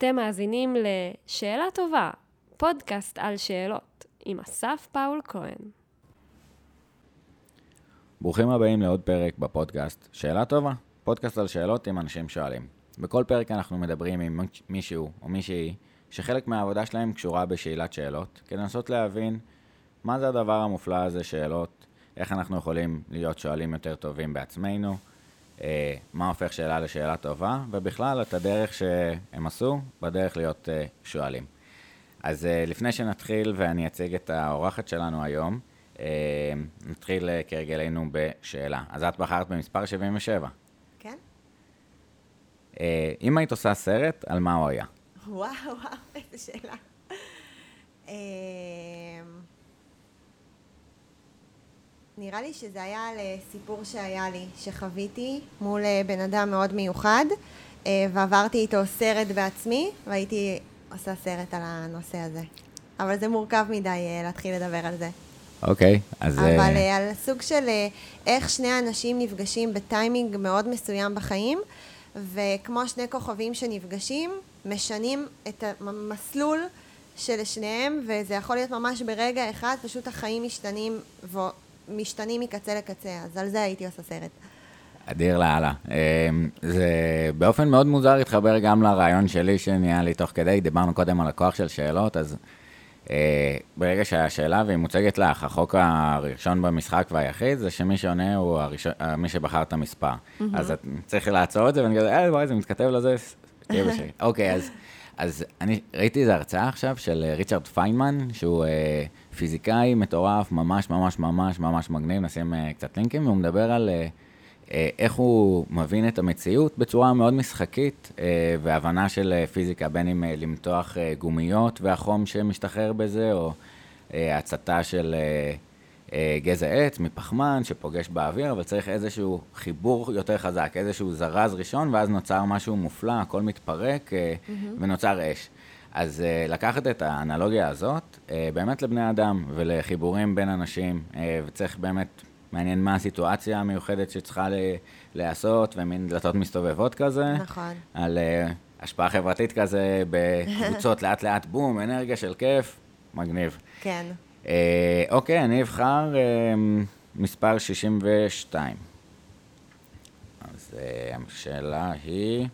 אתם מאזינים ל"שאלה טובה", פודקאסט על שאלות, עם אסף פאול כהן. ברוכים הבאים לעוד פרק בפודקאסט שאלה טובה, פודקאסט על שאלות עם אנשים שואלים. בכל פרק אנחנו מדברים עם מישהו או מישהי שחלק מהעבודה שלהם קשורה בשאלת שאלות, כדי לנסות להבין מה זה הדבר המופלא הזה, שאלות, איך אנחנו יכולים להיות שואלים יותר טובים בעצמנו, מה הופך שאלה לשאלה טובה, ובכלל את הדרך שהם עשו בדרך להיות אה, שואלים. אז אה, לפני שנתחיל ואני אציג את האורחת שלנו היום, אה, נתחיל אה, כרגלנו בשאלה. אז את בחרת במספר 77. כן? אה, אם היית עושה סרט, על מה הוא היה? וואו, וואו, איזה שאלה. נראה לי שזה היה על סיפור שהיה לי, שחוויתי מול אה, בן אדם מאוד מיוחד, אה, ועברתי איתו סרט בעצמי, והייתי עושה סרט על הנושא הזה. אבל זה מורכב מדי אה, להתחיל לדבר על זה. אוקיי, אז... אה, אבל אה, על סוג של איך שני אנשים נפגשים בטיימינג מאוד מסוים בחיים, וכמו שני כוכבים שנפגשים, משנים את המסלול של שניהם, וזה יכול להיות ממש ברגע אחד, פשוט החיים משתנים, ומשתנים מקצה לקצה, אז על זה הייתי עושה סרט. אדיר לאללה. אה, זה באופן מאוד מוזר התחבר גם לרעיון שלי שנהיה לי תוך כדי, דיברנו קודם על הכוח של שאלות, אז אה, ברגע שהשאלה והיא מוצגת לך, החוק הראשון במשחק והיחיד זה שמי שעונה הוא הראשון, אה, מי שבחר את המספר. אז את צריך לעצור את זה ואני כזה, אה, וואי, זה מתכתב לזה, תהיה בשקט. אוקיי, אז, אז אני ראיתי איזו הרצאה עכשיו של אה, ריצ'רד פיינמן, שהוא פיזיקאי מטורף, ממש ממש ממש ממש מגניב, נשים אה, קצת לינקים, והוא מדבר על... אה, אה, איך הוא מבין את המציאות בצורה מאוד משחקית אה, והבנה של אה, פיזיקה, בין אם אה, למתוח אה, גומיות והחום שמשתחרר בזה, או אה, הצתה של אה, גזע עץ מפחמן שפוגש באוויר, אבל צריך איזשהו חיבור יותר חזק, איזשהו זרז ראשון, ואז נוצר משהו מופלא, הכל מתפרק אה, ונוצר אש. אז אה, לקחת את האנלוגיה הזאת, אה, באמת לבני אדם ולחיבורים בין אנשים, אה, וצריך באמת מעניין מה הסיטואציה המיוחדת שצריכה ל- להיעשות, ומין דלתות מסתובבות כזה. נכון. על uh, השפעה חברתית כזה, בקבוצות לאט לאט בום, אנרגיה של כיף, מגניב. כן. Uh, אוקיי, אני אבחר uh, מספר 62. אז uh, השאלה היא,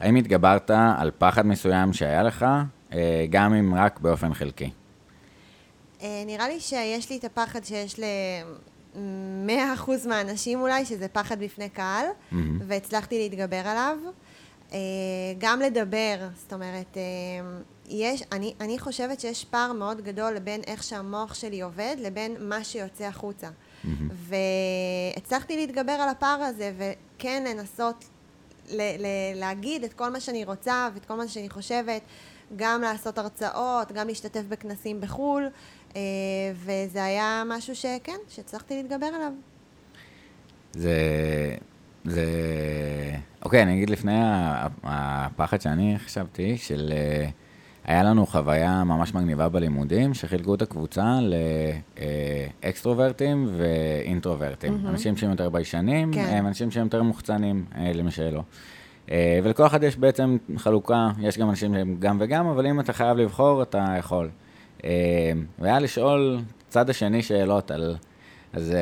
האם התגברת על פחד מסוים שהיה לך, uh, גם אם רק באופן חלקי? אה, נראה לי שיש לי את הפחד שיש ל-100% מהאנשים אולי, שזה פחד בפני קהל, מהמם. והצלחתי להתגבר עליו. אה, גם לדבר, זאת אומרת, אה, יש, אני, אני חושבת שיש פער מאוד גדול בין איך שהמוח שלי עובד לבין מה שיוצא החוצה. והצלחתי להתגבר על הפער הזה, וכן לנסות ל- ל- להגיד את כל מה שאני רוצה ואת כל מה שאני חושבת, גם לעשות הרצאות, גם להשתתף בכנסים בחו"ל, אה, וזה היה משהו שכן, שהצלחתי להתגבר עליו. זה... זה... אוקיי, אני אגיד לפני הפחד שאני חשבתי, של... אה, היה לנו חוויה ממש מגניבה בלימודים, שחילקו את הקבוצה לאקסטרוברטים ואינטרוברטים. מהמם. אנשים שהם יותר ביישנים, כן. הם אנשים שהם יותר מוחצנים, אה, למי שלא. אה, ולכל אחד יש בעצם חלוקה, יש גם אנשים שהם גם וגם, אבל אם אתה חייב לבחור, אתה יכול. אה, והיה לשאול צד השני שאלות על... אז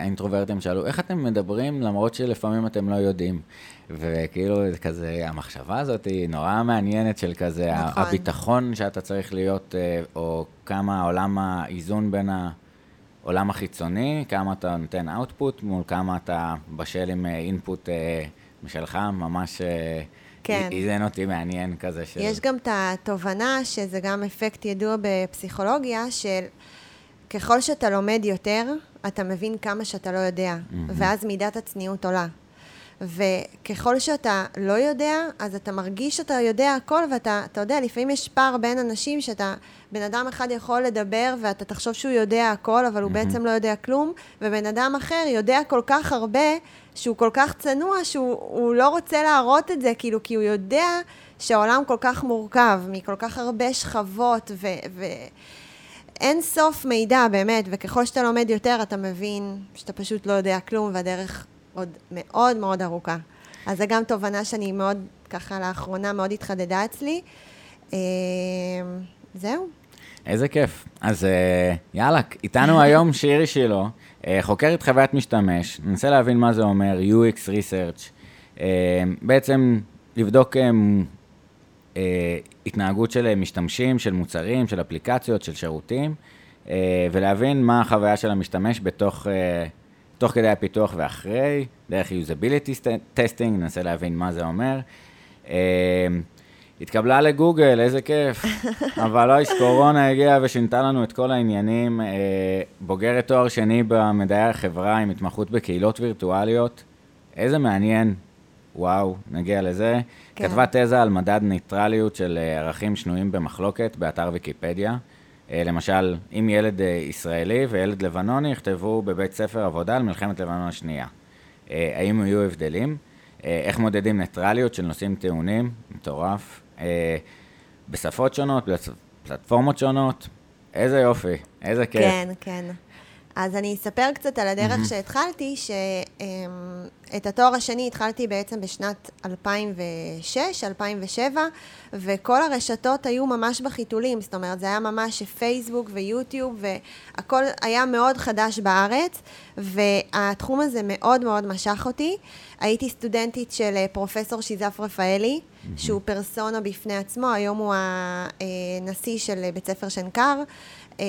האינטרוברטים שאלו, איך אתם מדברים למרות שלפעמים אתם לא יודעים? וכאילו, זה כזה, המחשבה הזאת היא נורא מעניינת של כזה, נכון. הביטחון שאתה צריך להיות, uh, או כמה עולם האיזון בין העולם החיצוני, כמה אתה נותן אאוטפוט, מול כמה אתה בשל עם אינפוט uh, משלך, ממש כן. איזן אותי מעניין כזה של... יש גם את התובנה, שזה גם אפקט ידוע בפסיכולוגיה, של ככל שאתה לומד יותר, אתה מבין כמה שאתה לא יודע, ואז מידת הצניעות עולה. וככל שאתה לא יודע, אז אתה מרגיש שאתה יודע הכל, ואתה, אתה יודע, לפעמים יש פער בין אנשים שאתה, בן אדם אחד יכול לדבר ואתה תחשוב שהוא יודע הכל, אבל הוא בעצם לא יודע כלום, ובן אדם אחר יודע כל כך הרבה, שהוא כל כך צנוע, שהוא הוא לא רוצה להראות את זה, כאילו, כי הוא יודע שהעולם כל כך מורכב, מכל כך הרבה שכבות, ו... ו אין סוף מידע, באמת, וככל שאתה לומד יותר, אתה מבין שאתה פשוט לא יודע כלום, והדרך עוד מאוד מאוד ארוכה. אז זו גם תובנה שאני מאוד ככה לאחרונה מאוד התחדדה אצלי. אה, זהו. איזה כיף. אז אה, יאללה, איתנו היום שירי שילה, אה, חוקרת חוויית משתמש, ננסה להבין מה זה אומר, UX Research, בעצם לבדוק התנהגות של משתמשים, של מוצרים, של אפליקציות, של שירותים, ולהבין מה החוויה של המשתמש בתוך, תוך כדי הפיתוח ואחרי, דרך usability testing, ננסה להבין מה זה אומר. התקבלה לגוגל, איזה כיף. אבל לא, קורונה הגיעה ושינתה לנו את כל העניינים. אה, בוגרת תואר שני במדעי החברה עם התמחות בקהילות וירטואליות. איזה מעניין. וואו, נגיע לזה. כן. כתבה תזה על מדד ניטרליות של אה, ערכים שנויים במחלוקת באתר ויקיפדיה. אה, למשל, אם ילד ישראלי וילד לבנוני יכתבו בבית ספר עבודה על מלחמת לבנון השנייה. האם יהיו הבדלים? איך מודדים ניטרליות של נושאים טעונים? מטורף. אה, בשפות שונות, בפלטפורמות שונות. איזה יופי, איזה כיף. כן, כן. אז אני אספר קצת על הדרך mm-hmm. שהתחלתי, שאת התואר השני התחלתי בעצם בשנת 2006, 2007, וכל הרשתות היו ממש בחיתולים, זאת אומרת, זה היה ממש פייסבוק ויוטיוב, והכל היה מאוד חדש בארץ, והתחום הזה מאוד מאוד משך אותי. הייתי סטודנטית של אה, פרופסור שיזף רפאלי, mm-hmm. שהוא פרסונה בפני עצמו, היום הוא הנשיא של אה, בית ספר שנקר. אה,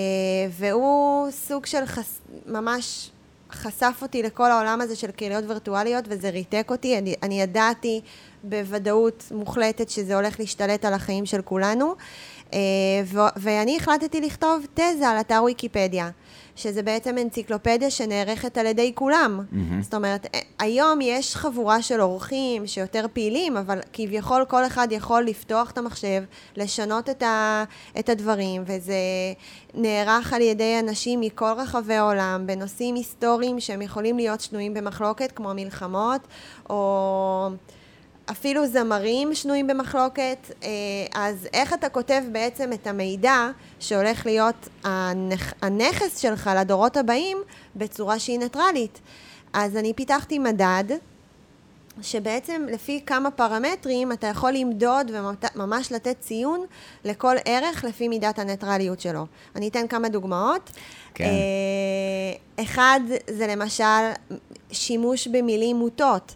והוא סוג של חס... ממש חשף אותי לכל העולם הזה של קהילות וירטואליות, וזה ריתק אותי. אני, אני ידעתי בוודאות מוחלטת שזה הולך להשתלט על החיים של כולנו. אה, ו- ואני החלטתי לכתוב תזה על אתר ויקיפדיה. שזה בעצם אנציקלופדיה שנערכת על ידי כולם. Mm-hmm. זאת אומרת, אה, היום יש חבורה של אורחים שיותר פעילים, אבל כביכול כל אחד יכול לפתוח את המחשב, לשנות את, ה, את הדברים, וזה נערך על ידי אנשים מכל רחבי העולם, בנושאים היסטוריים שהם יכולים להיות שנויים במחלוקת, כמו מלחמות, או... אפילו זמרים שנויים במחלוקת, אה, אז איך אתה כותב בעצם את המידע שהולך להיות הנכ... הנכס שלך לדורות הבאים בצורה שהיא ניטרלית. אז אני פיתחתי מדד, שבעצם לפי כמה פרמטרים אתה יכול למדוד וממש לתת ציון לכל ערך לפי מידת הניטרליות שלו. אני אתן כמה דוגמאות. כן. אה, אחד זה למשל שימוש במילים מוטות.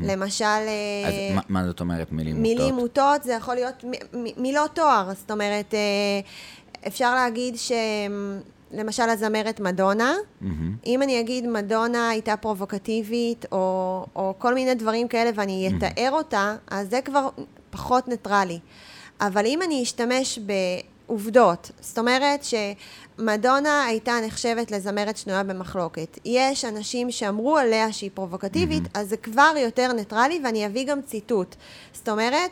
למשל... אז uh, מה, מה זאת אומרת מילים מוטות? מילים מוטות זה יכול להיות מ- מ- מילות תואר, זאת אומרת, uh, אפשר להגיד ש... למשל הזמרת מדונה, mm-hmm. אם אני אגיד מדונה הייתה פרובוקטיבית, או, או כל מיני דברים כאלה ואני אתאר mm-hmm. אותה, אז זה כבר פחות ניטרלי. אבל אם אני אשתמש בעובדות, זאת אומרת ש... מדונה הייתה נחשבת לזמרת שנויה במחלוקת. יש אנשים שאמרו עליה שהיא פרובוקטיבית, mm-hmm. אז זה כבר יותר ניטרלי, ואני אביא גם ציטוט. זאת אומרת,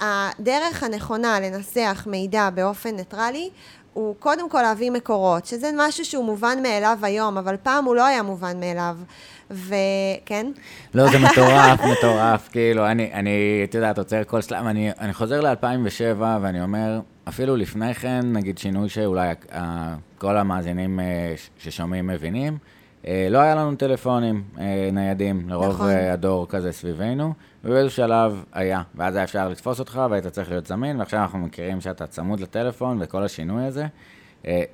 הדרך הנכונה לנסח מידע באופן ניטרלי, הוא קודם כל להביא מקורות, שזה משהו שהוא מובן מאליו היום, אבל פעם הוא לא היה מובן מאליו. וכן? לא, זה מטורף, מטורף, כאילו, אני, אני, את יודעת, עוצר כל שלב, אני, אני חוזר ל-2007 ואני אומר, אפילו לפני כן, נגיד שינוי שאולי כל המאזינים אה, ששומעים מבינים, אה, לא היה לנו טלפונים אה, ניידים, לרוב נכון. הדור כזה סביבנו, ובאיזשהו שלב היה, ואז היה אפשר לתפוס אותך והיית צריך להיות זמין, ועכשיו אנחנו מכירים שאתה צמוד לטלפון וכל השינוי הזה.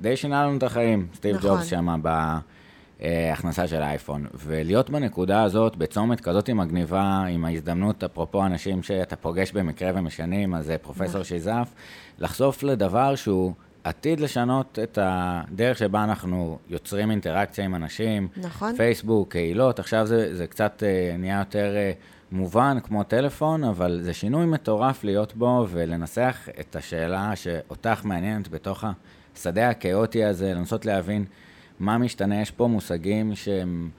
די שינה לנו את החיים, סטיב נכון. ג'ובס שמה בהכנסה של האייפון. ולהיות בנקודה הזאת, בצומת כזאת מגניבה, עם ההזדמנות, אפרופו אנשים שאתה פוגש במקרה ומשנים, אז פרופסור נכון. שיזף, לחשוף לדבר שהוא... עתיד לשנות את הדרך שבה אנחנו יוצרים אינטראקציה עם אנשים. נכון. פייסבוק, קהילות, עכשיו זה, זה קצת uh, נהיה יותר uh, מובן כמו טלפון, אבל זה שינוי מטורף להיות בו ולנסח את השאלה שאותך מעניינת בתוך השדה הכאוטי הזה, לנסות להבין מה משתנה. יש פה מושגים שהם...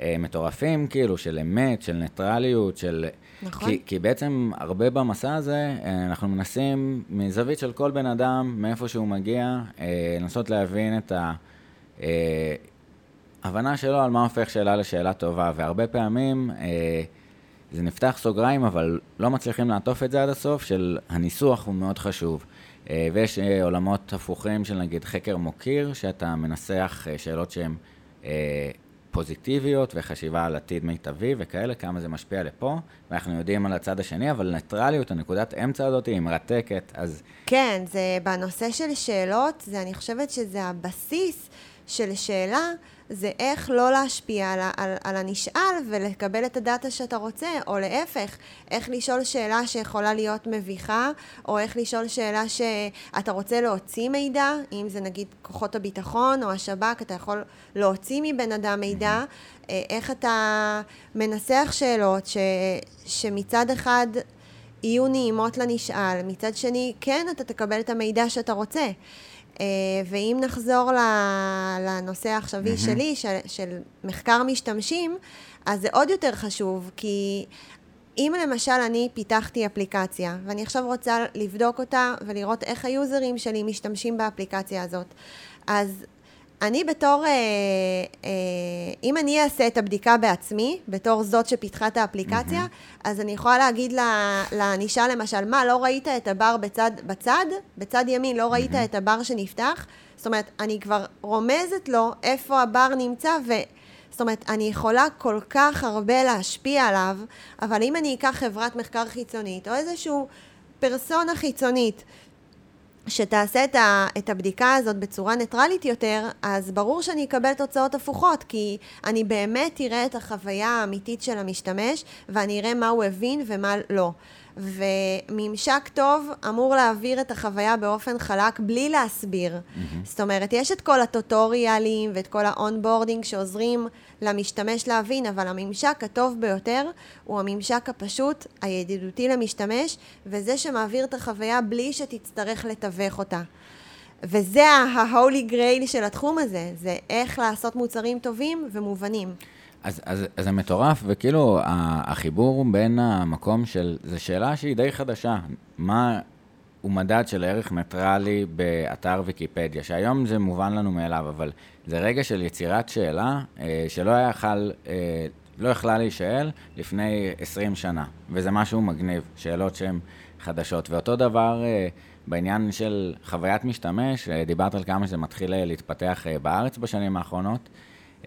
אה, מטורפים, כאילו, של אמת, של ניטרליות, של... נכון. כי, כי בעצם הרבה במסע הזה, אה, אנחנו מנסים, מזווית של כל בן אדם, מאיפה שהוא מגיע, אה, לנסות להבין את ההבנה שלו על מה הופך שאלה לשאלה טובה, והרבה פעמים זה נפתח סוגריים, אבל לא מצליחים לעטוף את זה עד הסוף, של הניסוח הוא מאוד חשוב. ויש עולמות הפוכים של נגיד חקר מוקיר, שאתה מנסח שאלות שהן פוזיטיביות וחשיבה על עתיד מיטבי וכאלה, כמה זה משפיע לפה, ואנחנו יודעים על הצד השני, אבל ניטרליות, הנקודת אמצע הזאת היא מרתקת, אז... כן, זה בנושא של שאלות, זה, אני חושבת שזה הבסיס של שאלה, זה איך לא להשפיע על, על, על הנשאל ולקבל את הדאטה שאתה רוצה, או להפך, איך לשאול שאלה שיכולה להיות מביכה, או איך לשאול שאלה שאתה רוצה להוציא מידע, אם זה נגיד כוחות הביטחון או השב"כ, אתה יכול להוציא מבן אדם מידע, אה, איך אתה מנסח שאלות ש, שמצד אחד... יהיו נעימות לנשאל, מצד שני, כן, אתה תקבל את המידע שאתה רוצה. אה, ואם נחזור לנושא העכשווי mm-hmm. שלי, של, של מחקר משתמשים, אז זה עוד יותר חשוב, כי אם למשל אני פיתחתי אפליקציה, ואני עכשיו רוצה לבדוק אותה ולראות איך היוזרים שלי משתמשים באפליקציה הזאת, אז אני בתור, אה, אה, אם אני אעשה את הבדיקה בעצמי, בתור זאת שפיתחה את האפליקציה, mm-hmm. אז אני יכולה להגיד לאנישה למשל, מה, לא ראית את הבר בצד, בצד? בצד ימין לא ראית mm-hmm. את הבר שנפתח? זאת אומרת, אני כבר רומזת לו איפה הבר נמצא, ו... זאת אומרת, אני יכולה כל כך הרבה להשפיע עליו, אבל אם אני אקח חברת מחקר חיצונית, או איזושהי פרסונה חיצונית, שתעשה את, ה, את הבדיקה הזאת בצורה ניטרלית יותר, אז ברור שאני אקבל תוצאות הפוכות, כי אני באמת אראה את החוויה האמיתית של המשתמש, ואני אראה מה הוא הבין ומה לא. וממשק טוב אמור להעביר את החוויה באופן חלק בלי להסביר. Mm-hmm. זאת אומרת, יש את כל הטוטוריאלים ואת כל ה-onboarding שעוזרים למשתמש להבין, אבל הממשק הטוב ביותר הוא הממשק הפשוט, הידידותי למשתמש, וזה שמעביר את החוויה בלי שתצטרך לתווך אותה. וזה ה-holy grail של התחום הזה, זה איך לעשות מוצרים טובים ומובנים. אז, אז, אז זה מטורף, וכאילו החיבור בין המקום של, זו שאלה שהיא די חדשה, מה הוא מדד של ערך ניטרלי באתר ויקיפדיה, שהיום זה מובן לנו מאליו, אבל זה רגע של יצירת שאלה אה, שלא היה יכול, אה, לא יכלה להישאל לפני 20 שנה, וזה משהו מגניב, שאלות שהן חדשות. ואותו דבר אה, בעניין של חוויית משתמש, אה, דיברת על כמה שזה מתחיל אה, להתפתח אה, בארץ בשנים האחרונות. Uh,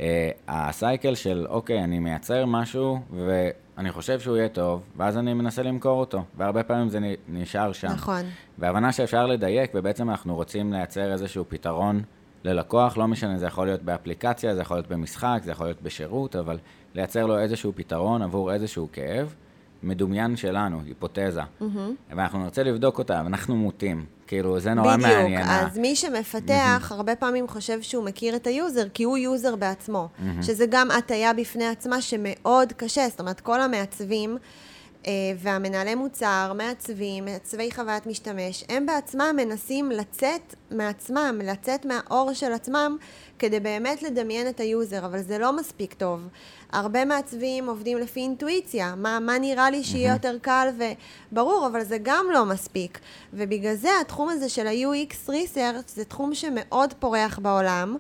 הסייקל של, אוקיי, אני מייצר משהו ואני חושב שהוא יהיה טוב, ואז אני מנסה למכור אותו, והרבה פעמים זה נשאר שם. נכון. והבנה שאפשר לדייק, ובעצם אנחנו רוצים לייצר איזשהו פתרון ללקוח, לא משנה, זה יכול להיות באפליקציה, זה יכול להיות במשחק, זה יכול להיות בשירות, אבל לייצר לו איזשהו פתרון עבור איזשהו כאב, מדומיין שלנו, היפותזה. Mm-hmm. ואנחנו נרצה לבדוק אותה, ואנחנו מוטים. כאילו, זה נורא בדיוק. מעניין. בדיוק, אז מי שמפתח, mm-hmm. הרבה פעמים חושב שהוא מכיר את ה-user, כי הוא user בעצמו. Mm-hmm. שזה גם הטיה בפני עצמה שמאוד קשה. זאת אומרת, כל המעצבים... אה, והמנהלי מוצר, מעצבים, מעצבי חוויית משתמש, הם בעצמם מנסים לצאת מעצמם, לצאת מהעור של עצמם, כדי באמת לדמיין את ה-user, אבל זה לא מספיק טוב. הרבה מעצבים עובדים לפי אינטואיציה, מה, מה נראה לי שיהיה. יותר קל, וברור, אבל זה גם לא מספיק. ובגלל זה התחום הזה של ה-UX Research זה תחום שמאוד פורח בעולם.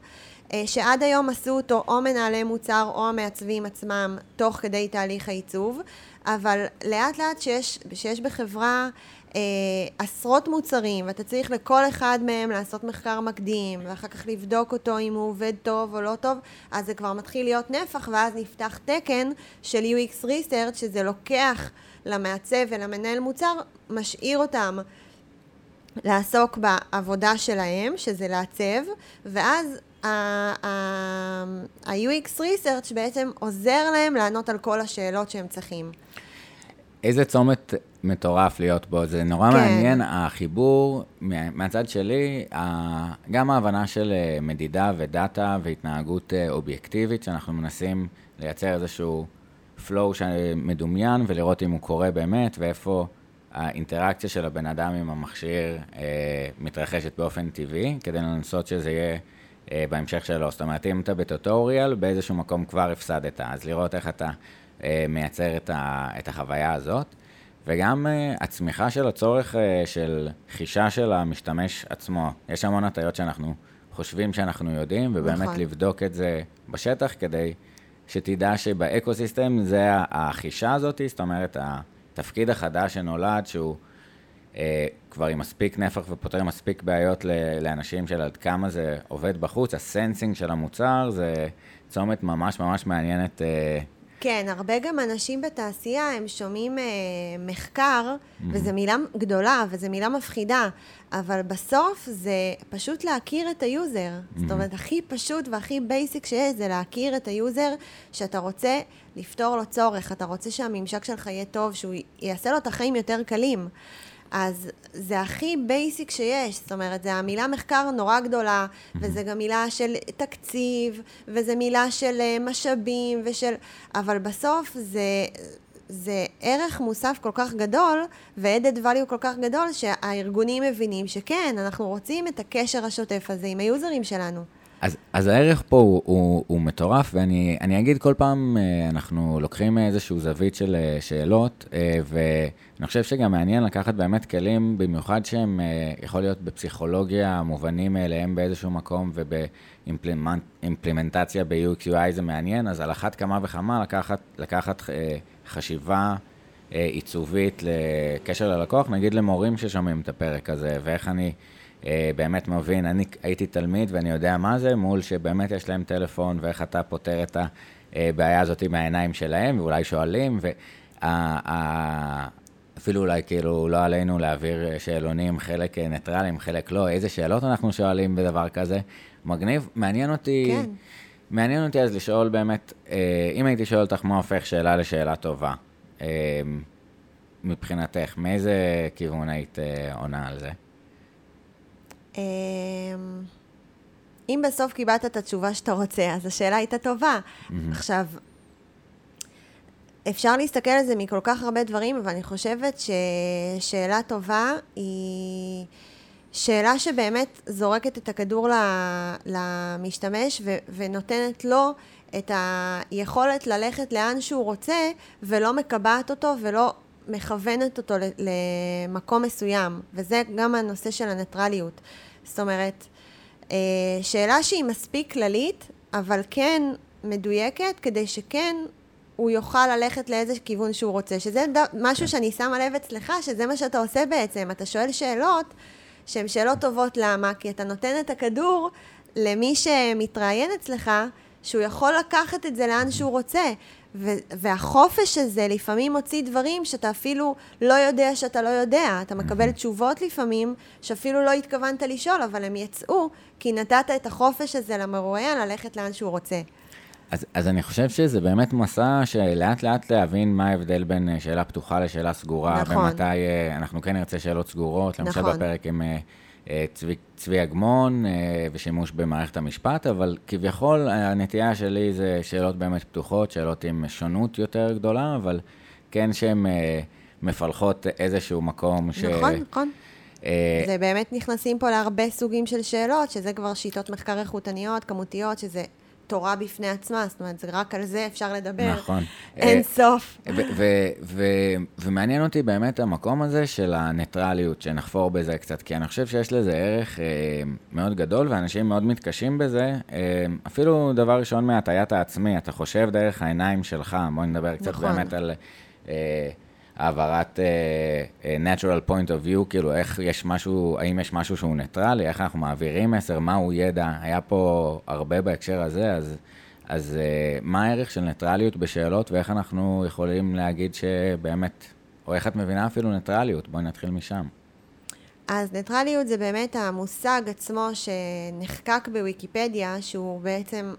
אה, שעד היום עשו אותו או מנהלי מוצר או המעצבים עצמם תוך כדי תהליך העיצוב, אבל לאט לאט שיש, שיש בחברה אה, עשרות מוצרים, ואתה צריך לכל אחד מהם לעשות מחקר מקדים, ואחר כך לבדוק אותו אם הוא עובד טוב או לא טוב, אז זה כבר מתחיל להיות נפח, ואז נפתח תקן של UX Research, שזה לוקח למעצב ולמנהל מוצר, משאיר אותם לעסוק בעבודה שלהם, שזה לעצב, ואז ה-UX Research בעצם עוזר להם לענות על כל השאלות שהם צריכים. איזה צומת מטורף להיות בו, זה נורא כן. מעניין, החיבור, מהצד שלי, גם ההבנה של אה, מדידה ודאטה והתנהגות אה, אובייקטיבית, שאנחנו מנסים לייצר איזשהו flow מדומיין ולראות אם הוא קורה באמת ואיפה האינטראקציה של הבן אדם עם המכשיר אה, מתרחשת באופן טבעי, כדי לנסות שזה יהיה אה, בהמשך שלו. זאת אומרת, אם אתה בטוטוריאל, באיזשהו מקום כבר הפסדת, אז לראות איך אתה מייצר את, ה, את החוויה הזאת. וגם uh, הצמיחה של הצורך uh, של חישה של המשתמש עצמו. יש המון הטיות שאנחנו חושבים שאנחנו יודעים, ובאמת נכון. לבדוק את זה בשטח כדי שתדע שבאקו-סיסטם זה החישה הזאת, זאת אומרת, התפקיד החדש שנולד, שהוא אה, כבר עם מספיק נפח ופותרים מספיק בעיות ל- לאנשים של עד כמה זה עובד בחוץ, הסנסינג של המוצר זה צומת ממש ממש מעניינת. אה, כן, הרבה גם אנשים בתעשייה, הם שומעים אה, מחקר, mm-hmm. וזו מילה גדולה, וזו מילה מפחידה, אבל בסוף זה פשוט להכיר את ה-user. Mm-hmm. זאת אומרת, הכי פשוט והכי basic שיש, זה להכיר את ה-user, שאתה רוצה לפתור לו צורך, אתה רוצה שהממשק שלך יהיה טוב, שהוא יעשה לו את החיים יותר קלים. אז זה הכי basic שיש, זאת אומרת, זה המילה מחקר נורא גדולה, וזה גם מילה של תקציב, וזה מילה של אה, משאבים, ושל... אבל בסוף זה, זה ערך מוסף כל כך גדול, ו-added value כל כך גדול, שהארגונים מבינים שכן, אנחנו רוצים את הקשר השוטף הזה עם היוזרים שלנו. אז, אז הערך פה הוא, הוא, הוא מטורף, ואני אגיד כל פעם, אה, אנחנו לוקחים איזושהי זווית של אה, שאלות, אה, ואני חושב שגם מעניין לקחת באמת כלים, במיוחד שהם יכול להיות בפסיכולוגיה מובנים מאליהם באיזשהו מקום, ובאימפלימנטציה ב-UX/UI זה מעניין, אז על אחת כמה וכמה לקחת, לקחת חשיבה עיצובית לקשר ללקוח, נגיד למורים ששומעים את הפרק הזה, ואיך אני... אה, באמת מבין, אני הייתי תלמיד ואני יודע מה זה, מול שבאמת יש להם טלפון ואיך אתה פותר את הבעיה הזאת מהעיניים שלהם, ואולי שואלים, ואפילו אולי כאילו לא עלינו להעביר שאלונים, חלק ניטרלים, חלק לא, איזה שאלות אנחנו שואלים בדבר כזה. מגניב, מעניין אותי, כן. מעניין אותי אז לשאול באמת, אה, אם הייתי שואל אותך מה הופך שאלה לשאלה טובה, אה, מבחינתך, מאיזה כיוון היית עונה על זה? אמ, אם בסוף קיבלת את התשובה שאתה רוצה, אז השאלה הייתה טובה. Mm-hmm. עכשיו, אפשר להסתכל על זה מכל כך הרבה דברים, אבל אני חושבת ששאלה טובה היא שאלה שבאמת זורקת את הכדור למשתמש ו- ונותנת לו את היכולת ללכת לאן שהוא רוצה, ולא מקבעת אותו ולא מכוונת אותו למקום מסוים, וזה גם הנושא של הניטרליות. זאת אומרת, אה, שאלה שהיא מספיק כללית, אבל כן מדויקת, כדי שכן הוא יוכל ללכת לאיזה כיוון שהוא רוצה. שזה. משהו שאני שמה לב אצלך, שזה מה שאתה עושה בעצם. אתה שואל שאלות שהן שאלות טובות. למה? כי אתה נותן את הכדור למי שמתראיין אצלך, שהוא יכול לקחת את זה לאן שהוא רוצה. והחופש הזה לפעמים מוציא דברים שאתה אפילו לא יודע שאתה לא יודע. אתה מקבל תשובות לפעמים שאפילו לא התכוונת לשאול, אבל הם יצאו כי נתת את החופש הזה למרואיין ללכת לאן שהוא רוצה. אז, אז אני חושב שזה באמת מסע שלאט לאט להבין מה ההבדל בין אה, שאלה פתוחה לשאלה סגורה. נכון. ומתי אה, אנחנו כן נרצה שאלות סגורות, למשל נכון. בפרק עם... אה, אה, צבי, צבי אגמון אה, ושימוש במערכת המשפט, אבל כביכול הנטייה שלי זה שאלות באמת פתוחות, שאלות עם שונות יותר גדולה, אבל כן שהן אה, מפלחות איזשהו מקום ש... נכון, נכון. זה באמת נכנסים פה להרבה סוגים של שאלות, שזה כבר שיטות מחקר איכותניות, כמותיות, שזה תורה בפני עצמה, זאת אומרת, רק על זה אפשר לדבר. נכון. אין סוף. ומעניין אותי באמת המקום הזה של הניטרליות, שנחפור בזה קצת, כי אני חושב שיש לזה ערך אה, מאוד גדול, ואנשים מאוד מתקשים בזה. אה, אפילו דבר ראשון מהטיית העצמי, אתה חושב דרך העיניים שלך, בואי נדבר קצת נכון. באמת על... אה, העברת uh, natural point of view, כאילו איך יש משהו, האם יש משהו שהוא ניטרלי, איך אנחנו מעבירים מסר, מהו ידע, היה פה הרבה בהקשר הזה, אז, אז uh, מה הערך של ניטרליות בשאלות ואיך אנחנו יכולים להגיד שבאמת, או איך את מבינה אפילו ניטרליות, בואי נתחיל משם. אז ניטרליות זה באמת המושג עצמו שנחקק בוויקיפדיה, שהוא בעצם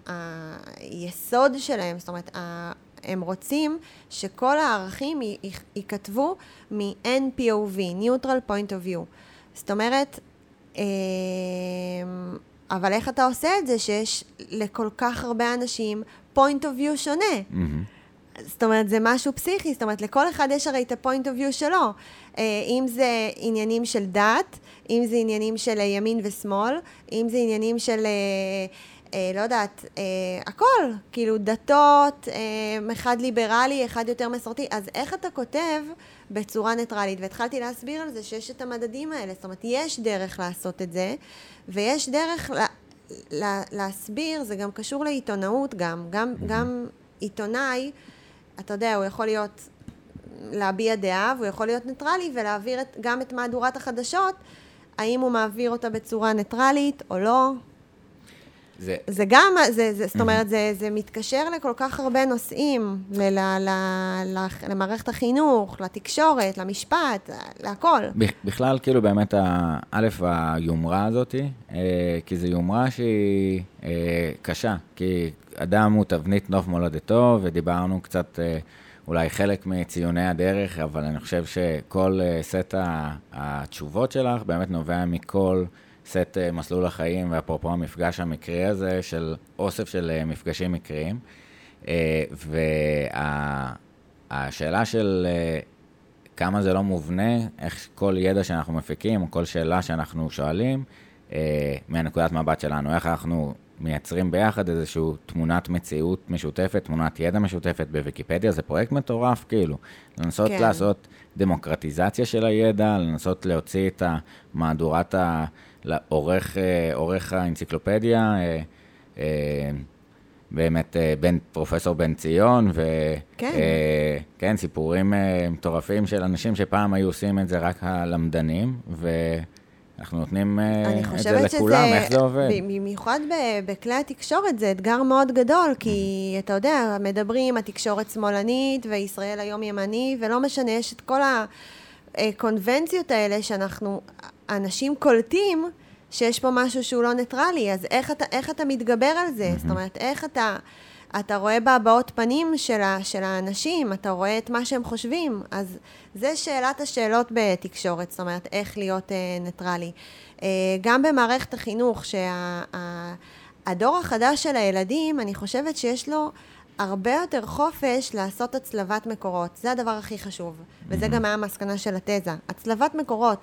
היסוד שלהם, זאת אומרת, הם רוצים שכל הערכים ייכתבו מ-NPOV, Neutral Point of View. זאת אומרת, אמ, אבל איך אתה עושה את זה שיש לכל כך הרבה אנשים point of view שונה? Mm-hmm. זאת אומרת, זה משהו פסיכי, זאת אומרת, לכל אחד יש הרי את ה-point of view שלו. אה, אם זה עניינים של דת, אם זה עניינים של ימין ושמאל, אם זה עניינים של... אה, לא יודעת, אה, הכל, כאילו דתות, אה, אחד ליברלי, אחד יותר מסורתי, אז איך אתה כותב בצורה ניטרלית? והתחלתי להסביר על זה שיש את המדדים האלה, זאת אומרת, יש דרך לעשות את זה, ויש דרך לה, לה, להסביר, זה גם קשור לעיתונאות גם, גם, גם עיתונאי, אתה יודע, הוא יכול להיות להביע דעה, והוא יכול להיות ניטרלי ולהעביר את, גם את מהדורת החדשות, האם הוא מעביר אותה בצורה ניטרלית או לא. זה, זה גם, זה, זה, זאת אומרת, זה, זה מתקשר לכל כך הרבה נושאים, ל, ל, ל, ל, למערכת החינוך, לתקשורת, למשפט, להכל. בכלל, כאילו, באמת, א', היומרה הזאת, אה, כי זו יומרה שהיא אה, קשה, כי אדם הוא תבנית נוף מולדתו, ודיברנו קצת... אה, אולי חלק מציוני הדרך, אבל אני חושב שכל סט התשובות שלך באמת נובע מכל סט אה, מסלול החיים, ואפרופו המפגש המקרי הזה, של אוסף של אה, מפגשים מקריים. אה, והשאלה של כמה זה לא מובנה, איך כל ידע שאנחנו מפיקים, או כל שאלה שאנחנו שואלים, מהנקודת מבט שלנו, איך אנחנו מייצרים ביחד איזושהי תמונת מציאות משותפת, תמונת ידע משותפת בוויקיפדיה, זה פרויקט מטורף, כאילו. לנסות כן. לעשות דמוקרטיזציה של הידע, לנסות להוציא את המהדורת ה... עורך, אה, עורך האנציקלופדיה, אה, אה, באמת בן, פרופסור בן ציון, וכן, כן, סיפורים מטורפים של אנשים שפעם היו עושים את זה רק הלמדנים, ואנחנו נותנים את זה לכולם, שזה, איך זה עובד? במיוחד בכלי התקשורת זה אתגר מאוד גדול, כי אתה יודע, מדברים, התקשורת שמאלנית, וישראל היום ימני, ולא משנה, יש את כל הקונבנציות האלה שאנחנו, אנשים קולטים שיש פה משהו שהוא לא ניטרלי, אז איך אתה, איך אתה מתגבר על זה? Mm-hmm. זאת אומרת, איך אתה, אתה רואה בהבעות פנים של, ה, של האנשים, אתה רואה את מה שהם חושבים, אז זה שאלת השאלות בתקשורת, זאת אומרת, איך להיות אה, ניטרלי. אה, גם במערכת החינוך, שהדור שה, החדש של הילדים, אני חושבת שיש לו... הרבה יותר חופש לעשות הצלבת מקורות. זה הדבר הכי חשוב. וזה גם היה המסקנה של התזה. הצלבת מקורות.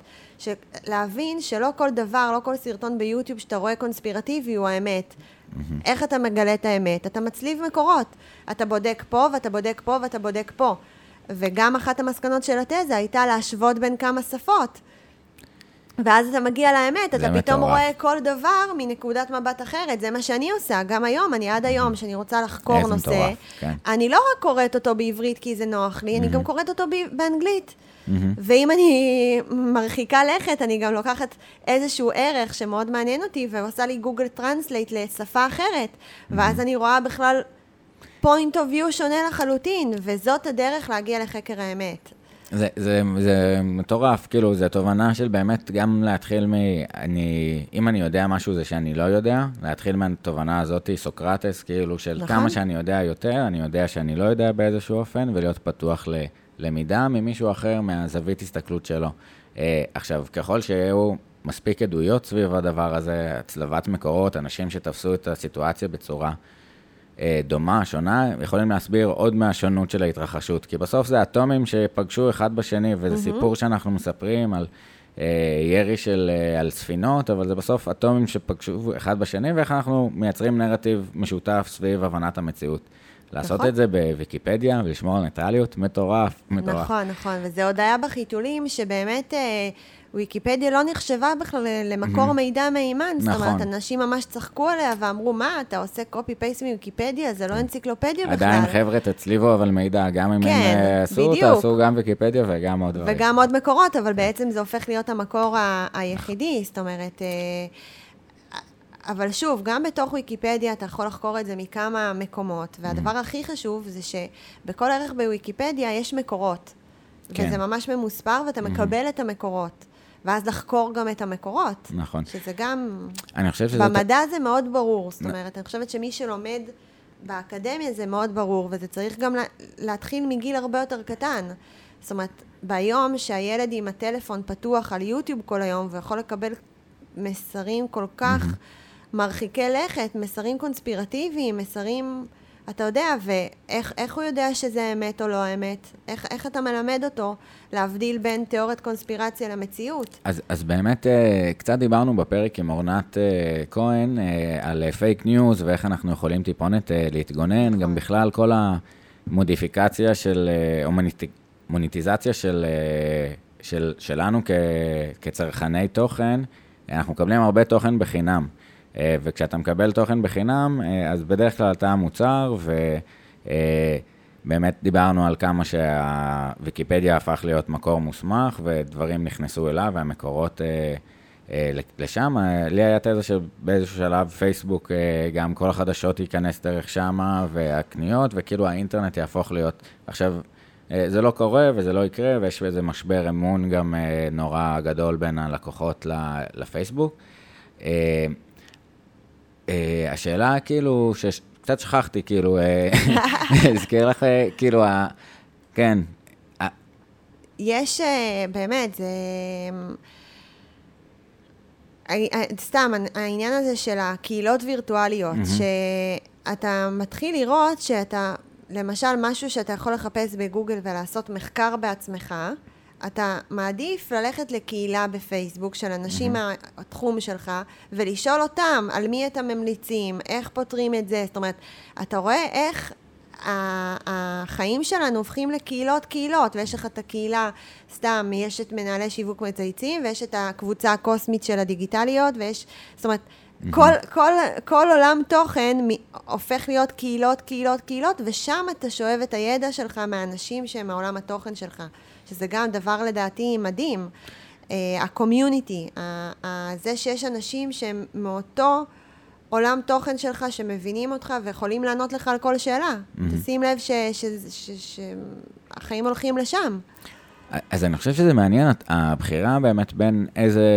להבין שלא כל דבר, לא כל סרטון ביוטיוב שאתה רואה קונספירטיבי הוא האמת. איך אתה מגלה את האמת? אתה מצליב מקורות. אתה בודק פה ואתה בודק פה ואתה בודק פה. וגם אחת המסקנות של התזה הייתה להשוות בין כמה שפות. ואז אתה מגיע לאמת, אתה פתאום מטורף. רואה כל דבר מנקודת מבט אחרת. זה מה שאני עושה, גם היום, אני עד היום, שאני רוצה לחקור נושא, מטורף, כן. אני לא רק קוראת אותו בעברית כי זה נוח לי, אני גם קוראת אותו באנגלית. ואם אני מרחיקה לכת, אני גם לוקחת איזשהו ערך שמאוד מעניין אותי, ועושה לי Google Translate לשפה אחרת, ואז אני רואה בכלל point of view שונה לחלוטין, וזאת הדרך להגיע לחקר האמת. זה, זה, זה מטורף, כאילו, זו תובנה של באמת גם להתחיל מ... אני, אם אני יודע משהו זה שאני לא יודע, להתחיל מהתובנה הזאת, סוקרטס, כאילו, של נכון. כמה שאני יודע יותר, אני יודע שאני לא יודע באיזשהו אופן, ולהיות פתוח ללמידה ממישהו אחר, מהזווית הסתכלות שלו. אה, עכשיו, ככל שיהיו מספיק עדויות סביב הדבר הזה, הצלבת מקורות, אנשים שתפסו את הסיטואציה בצורה... אה, דומה, שונה, יכולים להסביר עוד מהשונות של ההתרחשות. כי בסוף זה אטומים שפגשו אחד בשני, וזה mm-hmm. סיפור שאנחנו מספרים על אה, ירי של, אה, על ספינות, אבל זה בסוף אטומים שפגשו אחד בשני, ואיך אנחנו מייצרים נרטיב משותף סביב הבנת המציאות. לעשות נכון. את זה בוויקיפדיה ולשמור על ניטרליות, מטורף, מטורף. נכון, נכון, וזה עוד היה בחיתולים שבאמת... אה, ויקיפדיה לא נחשבה בכלל למקור mm-hmm. מידע מהימן. נכון. זאת אומרת, נכון. אנשים ממש צחקו עליה ואמרו, מה, אתה עושה קופי-פייסט מוויקיפדיה? זה לא אנציקלופדיה בכלל. עדיין חבר'ה תצליבו אבל מידע, גם אם כן, הם אה, עשו, בדיוק. תעשו גם ויקיפדיה וגם עוד דברים. וגם עוד מקורות, אבל בעצם זה הופך להיות המקור ה- היחידי, זאת אומרת... אה, אבל שוב, גם בתוך ויקיפדיה אתה יכול לחקור את זה מכמה מקומות, והדבר mm-hmm. הכי חשוב זה שבכל ערך בוויקיפדיה יש מקורות. כן. וזה ממש ממוספר, ואתה mm-hmm. מקבל את המקורות. ואז לחקור גם את המקורות. נכון. שזה גם... אני חושב שזה... במדע זה מאוד ברור. זאת אומרת, אני חושבת שמי שלומד באקדמיה זה מאוד ברור, וזה צריך גם להתחיל מגיל הרבה יותר קטן. זאת אומרת, ביום שהילד עם הטלפון פתוח על יוטיוב כל היום, ויכול לקבל מסרים כל כך מרחיקי לכת, מסרים קונספירטיביים, מסרים... אתה יודע, ואיך הוא יודע שזה אמת או לא אמת? איך, איך אתה מלמד אותו להבדיל בין תיאוריית קונספירציה למציאות? אז, אז באמת, אה, קצת דיברנו בפרק עם אורנת אה, כהן אה, על פייק ניוז ואיך אנחנו יכולים טיפונת להתגונן, גם נכון. בכלל כל המודיפיקציה של, או מוניטיזציה של, של, שלנו כ, כצרכני תוכן, אנחנו מקבלים הרבה תוכן בחינם. אה, וכשאתה מקבל תוכן בחינם, אה, אז בדרך כלל אתה המוצר, באמת דיברנו על כמה שהוויקיפדיה הפך להיות מקור מוסמך, ודברים נכנסו אליו, והמקורות אה, אה, לשם. אה, לי היה תזה שבאיזשהו שלב פייסבוק, אה, גם כל החדשות ייכנס דרך שמה, והקניות, וכאילו האינטרנט יהפוך להיות... עכשיו, אה, זה לא קורה וזה לא יקרה, ויש איזה משבר אמון גם אה, נורא גדול בין הלקוחות לפייסבוק. אה, השאלה כאילו, שקצת שכחתי, כאילו, אזכיר לך, כאילו, כן. יש, באמת, זה... סתם, העניין הזה של הקהילות וירטואליות, שאתה מתחיל לראות שאתה למשל, משהו שאתה יכול לחפש בגוגל ולעשות מחקר בעצמך, אתה מעדיף ללכת לקהילה בפייסבוק של אנשים. מהתחום שלך ולשאול אותם על מי אתם ממליצים, איך פותרים את זה. זאת אומרת, אתה רואה איך החיים שלנו הופכים לקהילות קהילות, ויש לך את הקהילה, סתם, יש את מנהלי שיווק מצייצים, ויש את הקבוצה הקוסמית של הדיגיטליות, ויש, זאת אומרת, כל, כל, כל עולם תוכן הופך להיות קהילות, קהילות, קהילות, ושם אתה שואב את הידע שלך מהאנשים שהם מעולם התוכן שלך, שזה גם דבר לדעתי מדהים. הקומיוניטי, uh, זה שיש אנשים שהם מאותו עולם תוכן שלך, שמבינים אותך ויכולים לענות לך על כל שאלה. Mm-hmm. תשים לב שהחיים הולכים לשם. אז אני חושב שזה מעניין, הבחירה באמת בין איזה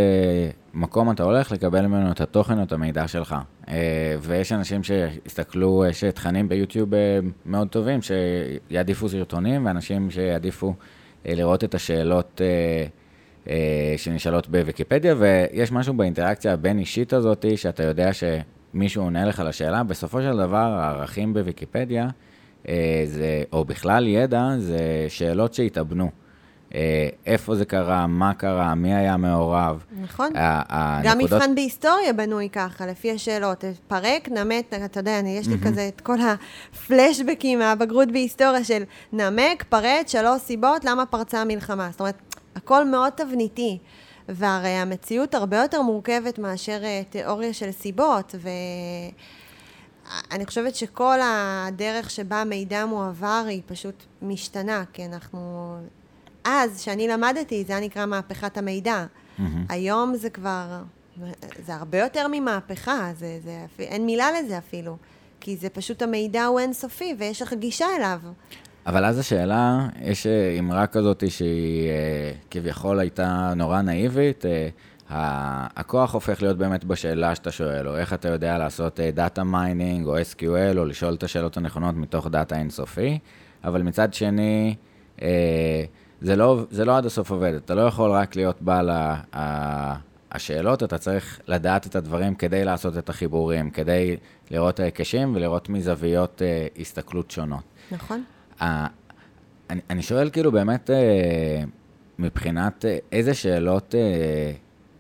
מקום אתה הולך לקבל ממנו את התוכן או את המידע שלך. אה, ויש אנשים שיסתכלו, יש תכנים ביוטיוב אה, מאוד טובים, שיעדיפו סרטונים, ואנשים שיעדיפו אה, לראות את השאלות שנשאלות בוויקיפדיה, ויש משהו באינטראקציה הבין-אישית הזאת, שאתה יודע שמישהו עונה לך לשאלה. בסופו של דבר, הערכים בוויקיפדיה, זה, או בכלל ידע, זה שאלות שהתאבנו. אה, איפה זה קרה, מה קרה, מי היה מעורב. נכון. גם מבחן בהיסטוריה בנוי ככה, לפי השאלות. פרק, נמק, אתה יודע, אני, יש לי כזה את כל הפלשבקים מהבגרות בהיסטוריה של נמק, פרט, שלוש סיבות, למה פרצה המלחמה. זאת אומרת, הכל מאוד תבניתי. והרי המציאות הרבה יותר מורכבת מאשר אה, תיאוריה של סיבות, ואני חושבת שכל הדרך שבה מידע מועבר היא פשוט משתנה, כי אנחנו אז, כשאני למדתי, זה היה נקרא מהפכת המידע. Mm-hmm. היום זה כבר, זה הרבה יותר ממהפכה, זה, זה, אין מילה לזה אפילו. כי זה פשוט המידע הוא אינסופי, ויש לך גישה אליו. אבל אז השאלה, יש אה, אמרה כזאת שהיא אה, כביכול הייתה נורא נאיבית, אה, הכוח הופך להיות באמת בשאלה שאתה שואל, או איך אתה יודע לעשות data mining, או SQL, או לשאול את השאלות הנכונות מתוך דאטה אינסופי, אבל מצד שני, זה לא, זה לא עד הסוף עובד. אתה לא יכול רק להיות בעל השאלות, אתה צריך לדעת את הדברים כדי לעשות את החיבורים, כדי לראות ההיקשים ולראות מזוויות אה, הסתכלות שונות. נכון. אה, אני, אני שואל כאילו באמת, אה, מבחינת אה, איזה שאלות אה,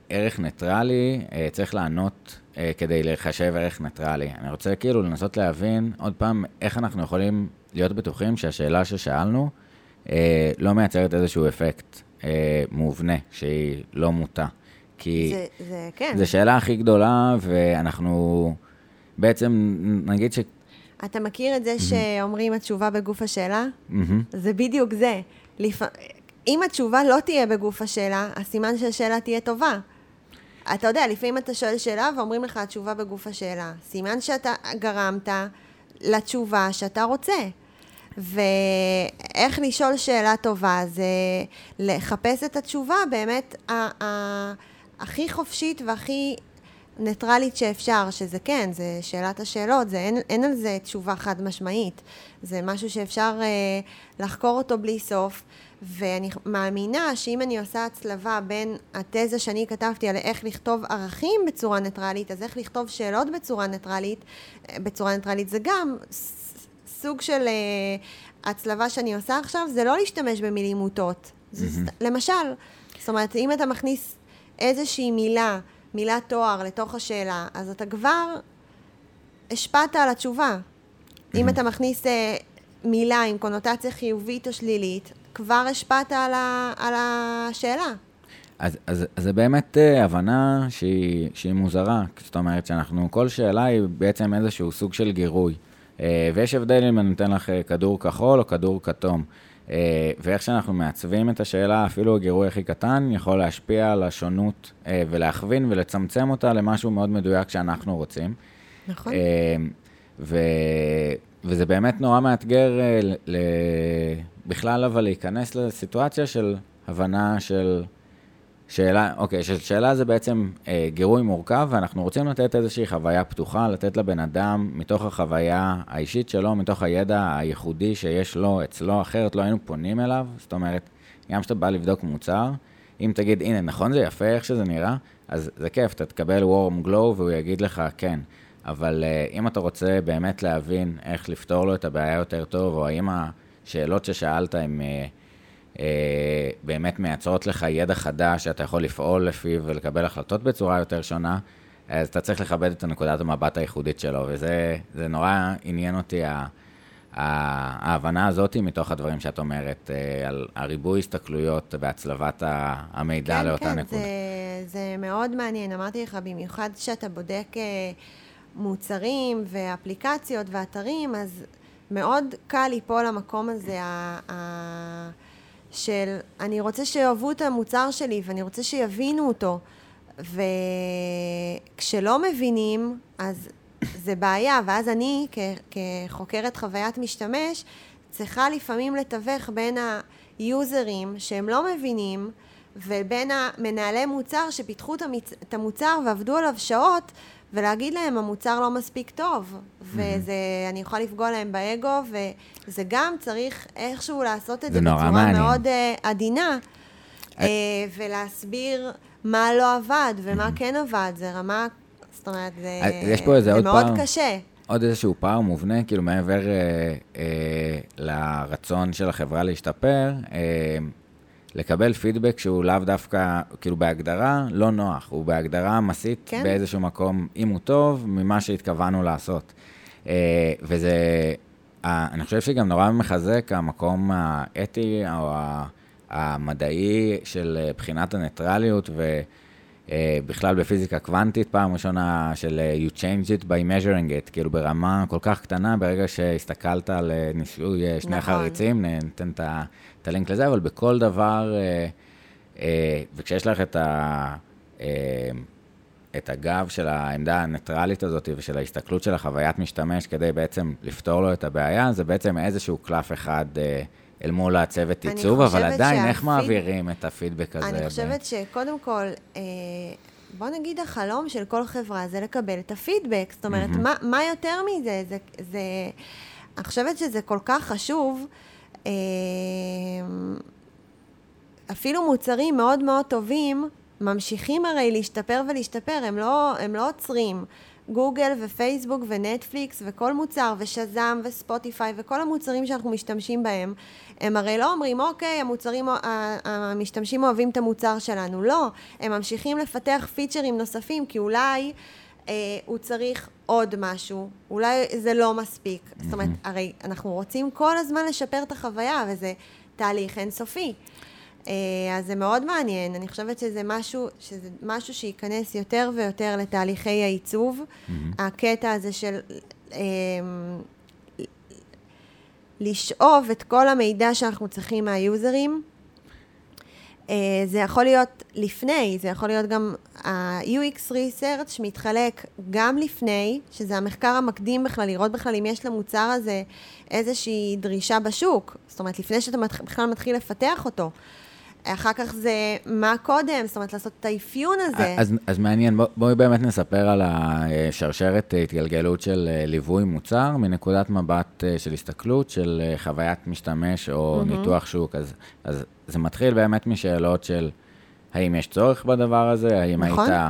ערך ניטרלי אה, צריך לענות אה, כדי לחשב ערך ניטרלי. אני רוצה כאילו לנסות להבין עוד פעם איך אנחנו יכולים להיות בטוחים שהשאלה ששאלנו, אה, לא מייצרת איזשהו אפקט אה, מובנה, שהיא לא מוטה. כי זה, זה, כן. זו שאלה הכי גדולה, ואנחנו בעצם, נגיד ש... אתה מכיר את זה שאומרים התשובה בגוף השאלה? זה בדיוק זה. לפ... אם התשובה לא תהיה בגוף השאלה, הסימן שהשאלה תהיה טובה. אתה יודע, לפעמים אתה שואל שאלה ואומרים לך התשובה בגוף השאלה. סימן שאתה גרמת לתשובה שאתה רוצה. ואיך לשאול שאלה טובה זה לחפש את התשובה באמת הכי חופשית והכי ניטרלית שאפשר, שזה כן, זה שאלת השאלות, זה, אין, אין על זה תשובה חד משמעית. זה משהו שאפשר אה, לחקור אותו בלי סוף, ואני מאמינה שאם אני עושה הצלבה בין התזה שאני כתבתי על איך לכתוב ערכים בצורה ניטרלית, אז איך לכתוב שאלות בצורה ניטרלית, אה, בצורה ניטרלית זה גם סוג של uh, הצלבה שאני עושה עכשיו, זה לא להשתמש במילים מוטות. Mm-hmm. למשל, זאת אומרת, אם אתה מכניס איזושהי מילה, מילת תואר לתוך השאלה, אז אתה כבר השפעת על התשובה. Mm-hmm. אם אתה מכניס uh, מילה עם קונוטציה חיובית או שלילית, כבר השפעת על, ה, על השאלה. אז, אז, אז זה באמת uh, הבנה שהיא, שהיא מוזרה. זאת אומרת שאנחנו, כל שאלה היא בעצם איזשהו סוג של גירוי. אה, ויש הבדל אם אני נותן לך אה, כדור כחול או כדור כתום. אה, ואיך שאנחנו מעצבים את השאלה, אפילו הגירוי הכי קטן, יכול להשפיע על השונות ולהכווין ולצמצם אותה למשהו מאוד מדויק שאנחנו רוצים. נכון. ו... וזה באמת נורא מאתגר. ל... בכלל, אבל להיכנס לסיטואציה של הבנה של שאלה, אוקיי, שאלה זה בעצם אה, גירוי מורכב, ואנחנו רוצים לתת איזושהי חוויה פתוחה, לתת לבן אדם, מתוך החוויה האישית שלו, מתוך הידע הייחודי שיש לו אצלו, אחרת לא היינו פונים אליו. זאת אומרת, גם כשאתה בא לבדוק מוצר, אם תגיד, הנה, נכון זה יפה איך שזה נראה, אז זה כיף, אתה תקבל warm glow והוא יגיד לך, כן. אבל uh, אם אתה רוצה באמת להבין איך לפתור לו את הבעיה יותר טוב, או האם השאלות ששאלת הן uh, uh, באמת מייצרות לך ידע חדש שאתה יכול לפעול לפיו ולקבל החלטות בצורה יותר שונה, אז אתה צריך לכבד את הנקודת המבט הייחודית שלו, וזה זה נורא עניין אותי, ההבנה הזאת מתוך הדברים שאת אומרת, uh, על הריבוי הסתכלויות והצלבת המידע כן, לאותה כן, נקודה. זה, זה מאוד מעניין. אמרתי לך, במיוחד כשאתה בודק אה, מוצרים ואפליקציות ואתרים, אז מאוד קל ליפול למקום הזה ה, ה, של אני רוצה שיאהבו את המוצר שלי ואני רוצה שיבינו אותו. וכשלא מבינים, אז זה בעיה, ואז אני, כ- כחוקרת חוויית משתמש, צריכה לפעמים לתווך בין היוזרים שהם לא מבינים, ובין המנהלי מוצר שפיתחו את המצ- את המוצר ועבדו עליו שעות, ולהגיד להם, המוצר לא מספיק טוב, וזה, אני יכולה לפגוע להם באגו, וזה גם צריך איכשהו לעשות את זה זה, בצורה מעניין. מאוד uh, עדינה, uh, ולהסביר מה לא עבד ומה כן עבד, זה רמה, זאת אומרת, זה, יש פה איזה זה עוד מאוד פער. קשה. עוד איזשהו פער מובנה, כאילו מעבר אה, אה, לרצון של החברה להשתפר, אה, לקבל פידבק שהוא לאו דווקא, כאילו בהגדרה, לא נוח, הוא בהגדרה מסית כן. באיזשהו מקום, אם הוא טוב, ממה שהתכוונו לעשות. אה, וזה, אה, אני חושב שגם נורא מחזק המקום האתי או המדעי של אה, בחינת הניטרליות, ו... אה, בפיזיקה קוונטית, פעם ראשונה של אה, you change it by measuring it, כאילו ברמה כל כך קטנה, ברגע שהסתכלת על אה, ניסוי אה, שני נכון. חריצים, ניתן את הלינק לזה, אבל בכל דבר, אה, אה, וכשיש לך את, ה, אה, את הגב של העמדה הניטרלית הזאת ושל ההסתכלות של החוויית משתמש כדי בעצם לפתור לו את הבעיה, זה בעצם איזשהו קלף אחד אה, אל מול הצוות עיצוב, אבל עדיין, איך שהפיד- מעבירים את הפידבק הזה? אני ב- חושבת שקודם כל, אה, בוא נגיד החלום של כל חברה זה לקבל את הפידבק. זאת אומרת, מה, מה יותר מזה? זה, זה, אני חושבת שזה כל כך חשוב. אה, אפילו מוצרים מאוד מאוד טובים ממשיכים הרי להשתפר ולהשתפר, הם לא, הם לא עוצרים. גוגל ופייסבוק ונטפליקס וכל מוצר ושזם וספוטיפיי וכל המוצרים שאנחנו משתמשים בהם, הם הרי לא אומרים, אוקיי, המוצרים, המשתמשים אוהבים את המוצר שלנו. לא, הם ממשיכים לפתח פיצ'רים נוספים, כי אולי אה, הוא צריך עוד משהו, אולי זה לא מספיק. זאת אומרת, הרי אנחנו רוצים כל הזמן לשפר את החוויה, וזה תהליך אינסופי. אה, אז זה מאוד מעניין, אני חושבת שזה משהו, שזה משהו שייכנס יותר ויותר לתהליכי העיצוב. הקטע הזה של אה, לשאוב את כל המידע שאנחנו צריכים מהיוזרים. אה, זה יכול להיות לפני, זה יכול להיות גם ה-UX Research מתחלק גם לפני, שזה המחקר המקדים בכלל, לראות בכלל אם יש למוצר הזה איזושהי דרישה בשוק. זאת אומרת, לפני שאתה מתח- בכלל מתחיל לפתח אותו. אחר כך זה מה קודם, זאת אומרת, לעשות את האפיון הזה. אז, אז מעניין, בוא, בואי באמת נספר על השרשרת התגלגלות של אה, ליווי מוצר מנקודת מבט אה, של הסתכלות, של אה, חוויית משתמש או mm-hmm. ניתוח שוק. אז, אז זה מתחיל באמת משאלות של האם יש צורך בדבר הזה, האם נכון. היית...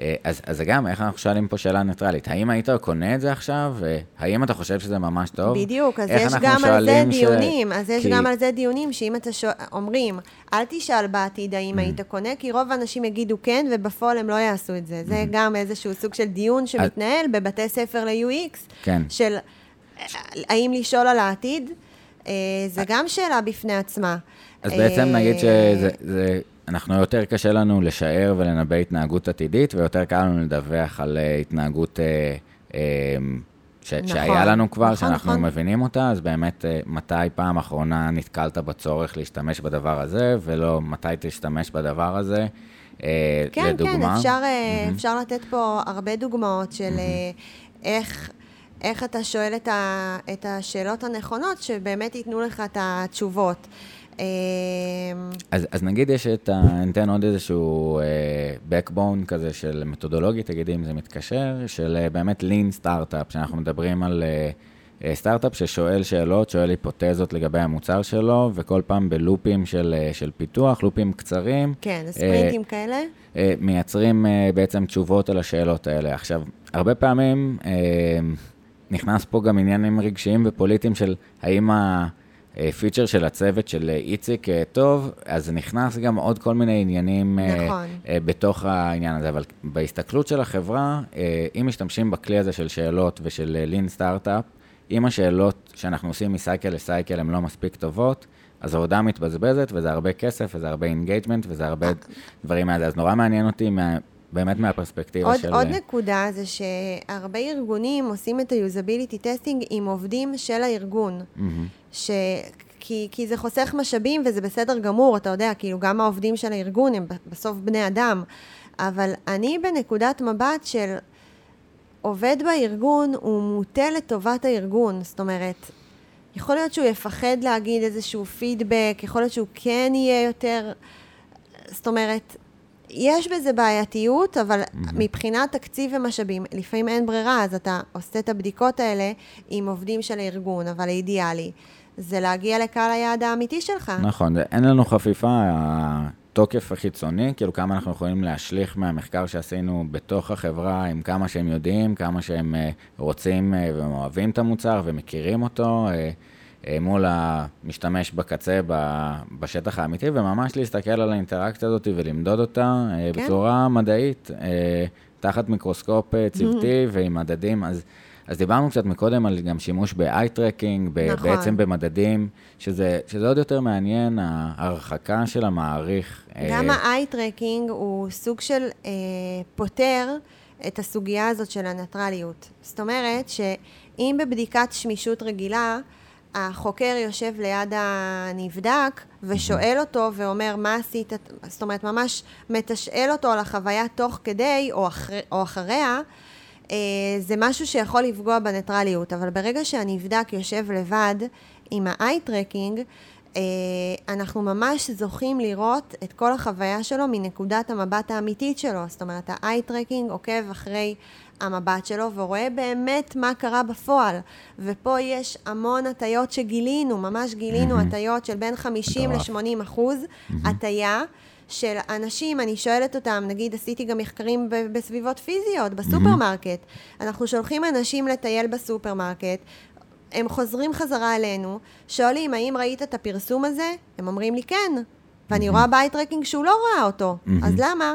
אה, אז, אז גם, איך אנחנו שואלים פה שאלה ניטרלית? האם היית קונה את זה עכשיו? אה, האם אתה חושב שזה ממש טוב? בדיוק, אז יש גם על זה שואלים ש- דיונים, אז יש כי- גם על זה דיונים, שאם אתה שואל, אומרים, אל תשאל בעתיד Mm. האם היית קונה, כי רוב האנשים יגידו כן, ובפועל הם לא יעשו את זה. Mm. זה גם איזשהו סוג של דיון שמתנהל בבתי ספר ל-UX, כן. של אה, האם לשאול על העתיד, זה גם שאלה בפני עצמה. אז בעצם נגיד שזה, זה, אנחנו יותר קשה לנו לשער ולנבא התנהגות עתידית, ויותר קל לנו לדווח על אה, התנהגות אה, אה, ש- נכון, שהיה לנו כבר, נכון, שאנחנו נכון. מבינים אותה, אז באמת, אה, מתי פעם אחרונה נתקלת בצורך להשתמש בדבר הזה, ולא מתי תשתמש בדבר הזה, אה, כן, לדוגמה. כן, אפשר, mm-hmm. אפשר לתת פה הרבה דוגמאות של mm-hmm. איך, איך אתה שואל את, ה, את השאלות הנכונות, שבאמת ייתנו לך את התשובות. אה, אז, אז נגיד יש את ה... ניתן עוד איזשהו אה, backbone כזה של מתודולוגיה, תגידי אם זה מתקשר, של אה, באמת lean סטארט-אפ, שאנחנו מדברים על אה, אה, סטארט-אפ ששואל שאלות, שואל היפותזות לגבי המוצר שלו, וכל פעם בלופים של, אה, של פיתוח, לופים קצרים. כן, ספרינטים כאלה. אה, מייצרים אה, בעצם תשובות על השאלות האלה. עכשיו, הרבה פעמים אה, נכנס פה גם עניינים רגשיים ופוליטיים של האם הפיצ'ר של הצוות של איציק אה, טוב, אז נכנס גם עוד כל מיני עניינים אה, נכון. אה, בתוך העניין הזה. אבל בהסתכלות של החברה, אה, אם משתמשים בכלי הזה של שאלות ושל אה, לין סטארט-אפ, אם השאלות שאנחנו עושים מסייקל לסייקל הן לא מספיק טובות, אז העבודה מתבזבזת, וזה הרבה כסף, וזה הרבה engagement, וזה הרבה דברים מהזה. אז נורא מעניין אותי מה, באמת מהפרספקטיבה עוד, של... עוד נקודה זה שהרבה ארגונים עושים את ה-usability testing עם עובדים של הארגון. מהמם. ש... כי, כי זה חוסך משאבים וזה בסדר גמור, אתה יודע, כאילו גם העובדים של הארגון הם בסוף בני אדם. אבל אני בנקודת מבט של עובד בארגון, הוא מוטה לטובת הארגון. זאת אומרת, יכול להיות שהוא יפחד להגיד איזשהו פידבק, יכול להיות שהוא כן יהיה יותר... זאת אומרת, יש בזה בעייתיות, אבל מבחינת תקציב ומשאבים, לפעמים אין ברירה, אז אתה עושה את הבדיקות האלה עם עובדים של הארגון, אבל האידיאלי זה להגיע לקהל היעד האמיתי שלך. נכון, אין לנו חפיפה, התוקף החיצוני, כאילו כמה אנחנו יכולים להשליך מהמחקר שעשינו בתוך החברה, עם כמה שהם יודעים, כמה שהם אה, רוצים אה, ואוהבים את המוצר ומכירים אותו, אה, מול המשתמש בקצה, בשטח האמיתי, וממש להסתכל על האינטראקציה הזאת ולמדוד אותה אה, כן. בצורה מדעית, אה, תחת מיקרוסקופ אה, צוותי ועם מדדים, אז... אז דיברנו קצת מקודם על גם שימוש ב-eye-tracking, ב- נכון. בעצם במדדים, שזה, שזה עוד יותר מעניין, ההרחקה של המעריך. גם אה, ה-eye tracking הוא סוג של אה, פותר את הסוגיה הזאת של הניטרליות. זאת אומרת שאם בבדיקת שמישות רגילה, החוקר יושב ליד הנבדק ושואל אותו ואומר מה עשית, זאת אומרת ממש מתשאל אותו על החוויה תוך כדי או, אחר, או אחריה, אה, זה משהו שיכול לפגוע בניטרליות, אבל ברגע שהנבדק יושב לבד עם tracking, אה, אנחנו ממש זוכים לראות את כל החוויה שלו מנקודת המבט האמיתית שלו. זאת אומרת, tracking עוקב אחרי המבט שלו ורואה באמת מה קרה בפועל. ופה יש המון הטיות שגילינו, ממש גילינו מהמם. הטיות של בין 50 מטורף. ל-80 אחוז הטיה. של אנשים, אני שואלת אותם, נגיד עשיתי גם מחקרים ב- בסביבות פיזיות, בסופרמרקט. אנחנו שולחים אנשים לטייל בסופרמרקט, הם חוזרים חזרה אלינו, שואלים, האם ראית את הפרסום הזה? הם אומרים לי, כן. ואני רואה ב-eye tracking שהוא לא ראה אותו. מהמם. אז למה?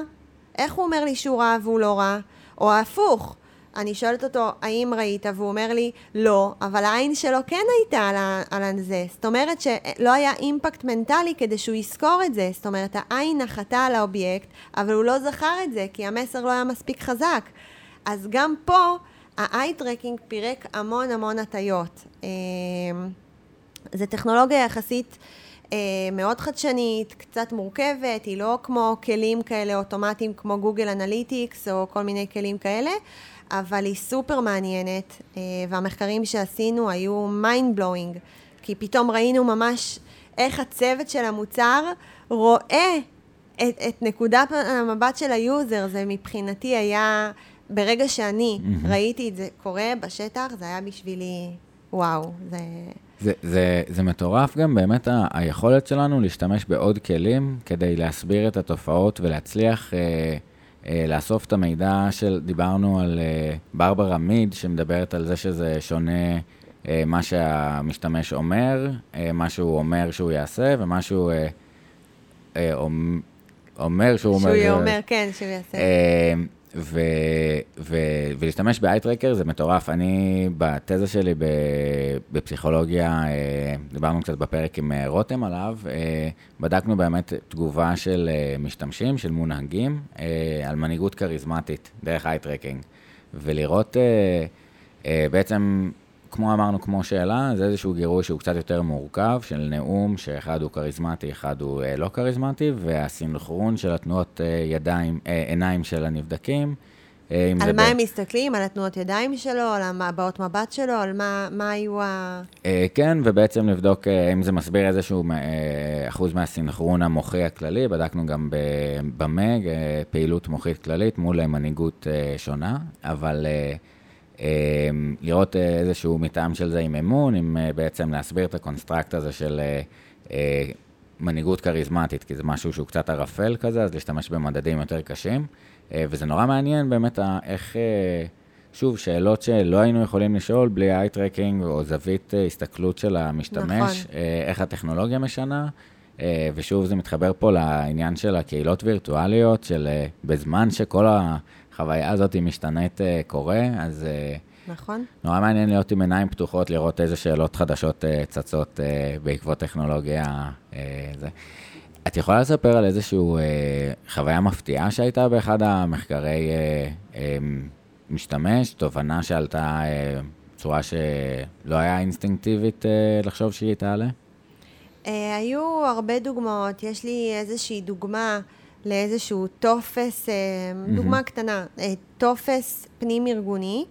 איך הוא אומר לי שהוא ראה והוא לא ראה? או ההפוך. אני שואלת אותו, האם ראית? והוא אומר לי, לא, אבל העין שלו כן הייתה על, על זה. זאת אומרת שלא היה אימפקט מנטלי כדי שהוא יזכור את זה. זאת אומרת, העין נחתה על האובייקט, אבל הוא לא זכר את זה, כי המסר לא היה מספיק חזק. אז גם פה, tracking פירק המון המון הטיות. אמ, זו טכנולוגיה יחסית מאוד חדשנית, קצת מורכבת, היא לא כמו כלים כאלה אוטומטיים כמו גוגל אנליטיקס או כל מיני כלים כאלה, אבל היא סופר מעניינת, אה, והמחקרים שעשינו היו mind blowing, כי פתאום ראינו ממש איך הצוות של המוצר רואה את, את נקודת המבט של ה-user, זה מבחינתי היה, ברגע שאני מהמם. ראיתי את זה קורה בשטח, זה היה בשבילי, וואו, זה... זה, זה, זה מטורף גם באמת ה, היכולת שלנו להשתמש בעוד כלים כדי להסביר את התופעות ולהצליח אה, אה, לאסוף את המידע של, דיברנו על אה, ברברה מיד, שמדברת על זה שזה שונה אה, מה שהמשתמש אומר, אה, מה שהוא אומר שהוא יעשה, ומה שהוא אה, אה, אומ- אומר שהוא אומר... שהוא יהיה אה, אומר, כן, שהוא יעשה. אה, ו, ו, ולהשתמש ב-eye-tracker זה מטורף. אני, בתזה שלי בפסיכולוגיה, אה, דיברנו קצת בפרק עם אה, רותם עליו, אה, בדקנו באמת תגובה של משתמשים, של מונהגים, על מנהיגות כריזמטית, דרך eye-tracking. ולראות בעצם, כמו אמרנו, כמו שאלה, זה איזשהו גירוי שהוא קצת יותר מורכב, של נאום, שאחד הוא כריזמטי, אחד הוא אה, לא כריזמטי, והסינכרון של התנועות אה, ידיים, אה, עיניים של הנבדקים. אה, על מה ב- הם מסתכלים? על התנועות ידיים שלו? על הבעות מבט שלו? על מה, מה היו ה... אה, כן, ובעצם לבדוק אה, אם זה מסביר איזשהו אה, אחוז מהסינכרון המוחי הכללי. בדקנו גם ב-MEG, אה, פעילות מוחית כללית מול מנהיגות אה, שונה, אבל אה, לראות אה, איזשהו מטעם של זה עם אמון, עם אה, בעצם להסביר את ה-construct הזה של אה, מנהיגות כריזמטית, כי זה משהו שהוא קצת ערפל כזה, אז להשתמש במדדים יותר קשים. וזה נורא מעניין באמת ה- איך... שוב, שאלות שלא היינו יכולים לשאול בלי eye-tracking או זווית הסתכלות של המשתמש, נכון. איך הטכנולוגיה משנה, ושוב, זה מתחבר פה לעניין של הקהילות וירטואליות, של בזמן שכל החוויה הזאת משתנית אה, קורה, אז אה, נכון? נורא מעניין להיות עם עיניים פתוחות, לראות איזה שאלות חדשות אה, צצות בעקבות טכנולוגיה. זה. את יכולה לספר על איזושהי חוויה מפתיעה שהייתה באחד המחקרי משתמש, תובנה שעלתה בצורה שלא היה אינסטינקטיבית לחשוב שהיא תעלה? היו הרבה דוגמאות. יש לי איזושהי דוגמה לאיזשהו טופס, אה, דוגמה קטנה, אה, טופס פנים-ארגוני,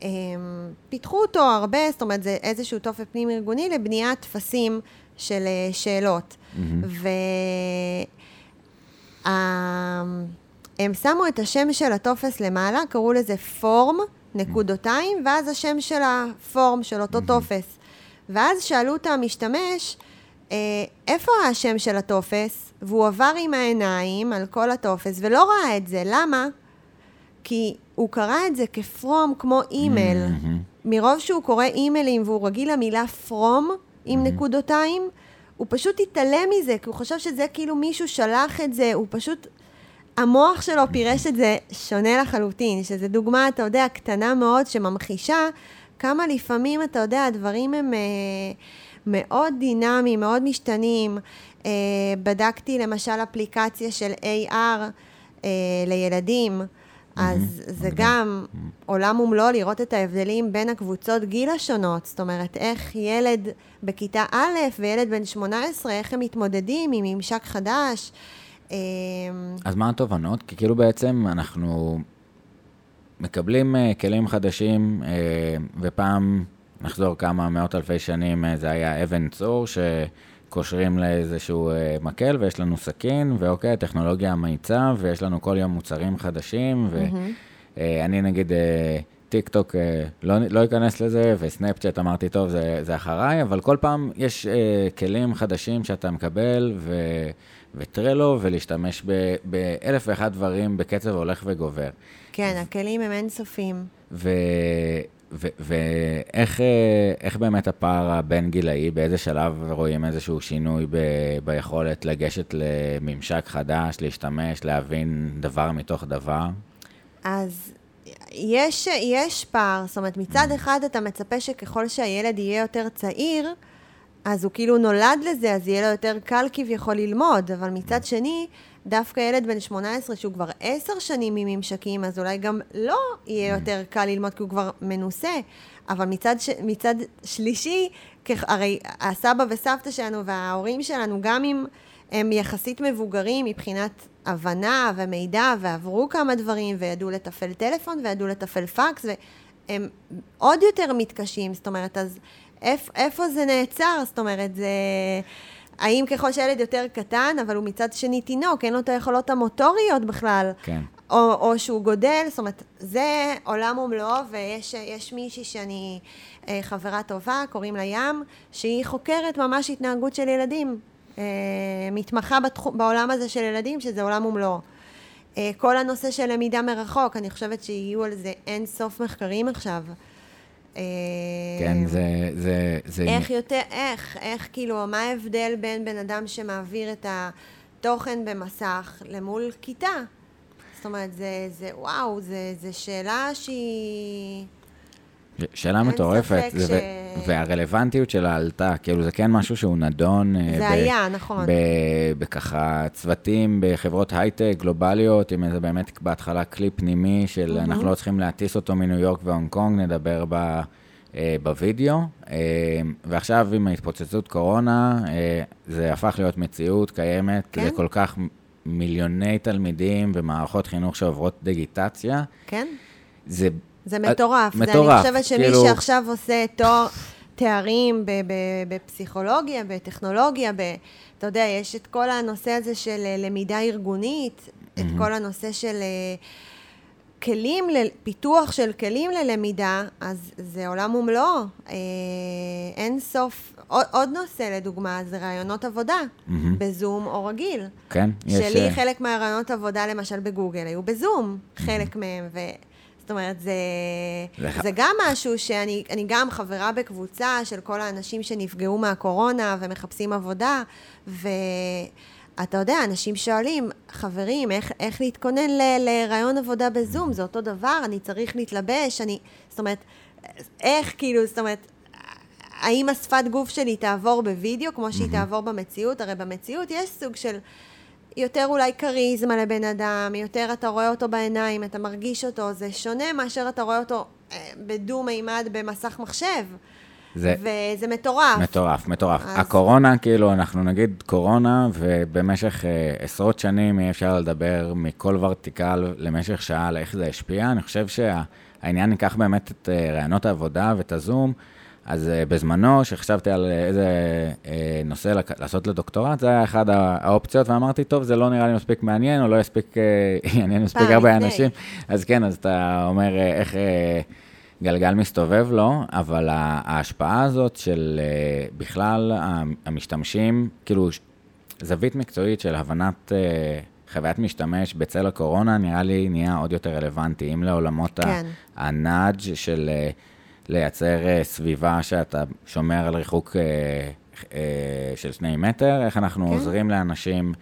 שפיתחו אותו הרבה, זאת אומרת, זה איזשהו טופס פנים-ארגוני לבניית טפסים של אה, שאלות. והם שמו את השם של הטופס למעלה, קראו לזה form, נקודותיים, ואז השם של ה-form, של אותו טופס. ואז שאלו את המשתמש, אה, איפה השם של הטופס? והוא עבר עם העיניים על כל הטופס ולא ראה את זה. למה? כי הוא קרא את זה כ-from, כמו אימייל. מהמם. מרוב שהוא קורא אימיילים והוא רגיל למילה פרום עם נקודותיים, הוא פשוט התעלם מזה, כי הוא חושב שזה כאילו מישהו שלח את זה, הוא פשוט... המוח שלו פירש את זה שונה לחלוטין, שזו דוגמה, אתה יודע, קטנה מאוד, שממחישה כמה לפעמים, אתה יודע, הדברים הם אה, מאוד דינמיים, מאוד משתנים. אה, בדקתי למשל אפליקציה של AR אה, לילדים, אז זה גם עולם ומלואו לראות את ההבדלים בין הקבוצות גיל השונות. זאת אומרת, איך ילד בכיתה א' וילד בן 18, איך הם מתמודדים עם ממשק חדש. אה, אז מה התובנות? כי כאילו בעצם אנחנו מקבלים uh, כלים חדשים, uh, ופעם, נחזור כמה מאות אלפי שנים, uh, זה היה אבן צור שקושרים לאיזשהו uh, מקל ויש לנו סכין, ואוקיי, הטכנולוגיה מאיצה, ויש לנו כל יום מוצרים חדשים, ואני נגיד... uh, טיק טוק לא, לא אכנס לזה, וסנאפצ'אט אמרתי, טוב, זה, זה אחריי, אבל כל פעם יש uh, כלים חדשים שאתה מקבל, ו, וטרלו, ולהשתמש באלף ואחד דברים בקצב הולך וגובר. כן, הכלים הם אינסופיים. ו... ואיך אה, באמת הפער הבין גילאי, באיזה שלב רואים איזשהו שינוי ב- ביכולת לגשת לממשק חדש, להשתמש, להבין דבר מתוך דבר? אז יש, יש פער, זאת אומרת, מצד אחד אתה מצפה שככל שהילד יהיה יותר צעיר, אז הוא כאילו נולד לזה, אז יהיה לו יותר קל כביכול ללמוד, אבל מצד שני, דווקא ילד בן 18 שהוא כבר עשר שנים מממשקים, אז אולי גם לא יהיה יותר קל ללמוד כי הוא כבר מנוסה. אבל מצד, ש... מצד שלישי, כ- הרי הסבא וסבתא שלנו וההורים שלנו, גם אם הם יחסית מבוגרים מבחינת הבנה ומידע, ועברו כמה דברים, וידעו לתפעל טלפון, וידעו לתפעל פקס, והם עוד יותר מתקשים, זאת אומרת, אז איפ, איפה זה נעצר? זאת אומרת, זה... האם ככל שהילד יותר קטן, אבל הוא מצד שני תינוק, אין לו את היכולות המוטוריות בכלל, כן. או, או שהוא גודל, זאת אומרת, זה עולם ומלואו, ויש יש מישהי שאני אה, חברה טובה, קוראים לה ים, שהיא חוקרת ממש התנהגות של ילדים. אה, מתמחה בתחום, בעולם הזה של ילדים, שזה עולם ומלואו. אה, כל הנושא של למידה מרחוק, אני חושבת שיהיו על זה אין סוף מחקרים עכשיו. אה, כן, זה... זה, זה איך יותר, איך, איך, כאילו, מה ההבדל בין בן אדם שמעביר את התוכן במסך למול כיתה? זאת אומרת, זה, זה וואו, זה, זה שאלה שהיא... שאלה מטורפת, זה- ש- והרלוונטיות שלה עלתה, כאילו זה כן משהו שהוא נדון. אה, זה ב- היה, נכון. ב- בככה צוותים בחברות הייטק גלובליות, עם איזה באמת בהתחלה כלי פנימי של אנחנו לא צריכים להטיס אותו מניו יורק והונג קונג, נדבר ב... אה, בווידאו, אה, ועכשיו עם ההתפוצצות קורונה, זה הפך להיות מציאות קיימת, כן. זה כל כך מיליוני תלמידים ומערכות חינוך שעוברות דיגיטציה, כן? זה זה מטורף. זה, מטורף, אני חושבת שמי כאילו- שעכשיו עושה תואר, תארים בפסיכולוגיה, בטכנולוגיה, ב, אתה יודע, יש את כל הנושא הזה של אה, למידה ארגונית, את כל הנושא של אה, כלים, פיתוח של כלים ללמידה, אז זה עולם ומלואו. אה, אין סוף. עוד, עוד נושא, לדוגמה, זה רעיונות עבודה, בזום או רגיל. כן, יש... שלי אה, חלק מהרעיונות עבודה, למשל בגוגל, היו בזום, חלק מהם, ו... זאת אומרת, זה, זה ח- זה גם משהו שאני אני גם חברה בקבוצה של כל האנשים שנפגעו מהקורונה ומחפשים עבודה, ואתה יודע, אנשים שואלים, חברים, איך, איך להתכונן לרעיון עבודה בזום? זה אותו דבר, אני צריך להתלבש, אני... זאת אומרת, איך כאילו, זאת אומרת, האם השפת גוף שלי תעבור בווידאו כמו שהיא תעבור במציאות? הרי במציאות יש סוג של יותר אולי כריזמה לבן אדם, יותר אתה רואה אותו בעיניים, אתה מרגיש אותו, זה שונה מאשר אתה רואה אותו אה, בדו-מימד במסך מחשב. זה וזה מטורף. מטורף, מטורף. אז- הקורונה, כאילו, אנחנו נגיד קורונה, ובמשך אה, עשרות שנים אי אפשר לדבר מכל ורטיקל למשך שעה על איך זה השפיע. אני חושב שהעניין ייקח באמת את אה, רעיונות העבודה ואת הזום. אז אה, בזמנו, כשחשבתי על איזה אה, נושא לעשות לדוקטורט, זה היה הא- האופציות, ואמרתי, טוב, זה לא נראה לי מספיק מעניין, או לא יספיק, אה, יעניין מספיק הרבה. אנשים. אז כן, אז אתה אומר אה, איך אה, גלגל מסתובב לו, אבל ההשפעה הזאת של אה, בכלל המשתמשים, כאילו, זווית מקצועית של הבנת אה, חוויית משתמש בצל הקורונה, נראה לי נהיה עוד יותר רלוונטי, אם לעולמות כן. הנאג' של אה, לייצר אה, סביבה שאתה שומר על ריחוק אה, אה, של שני מטר, איך אנחנו כן. עוזרים לאנשים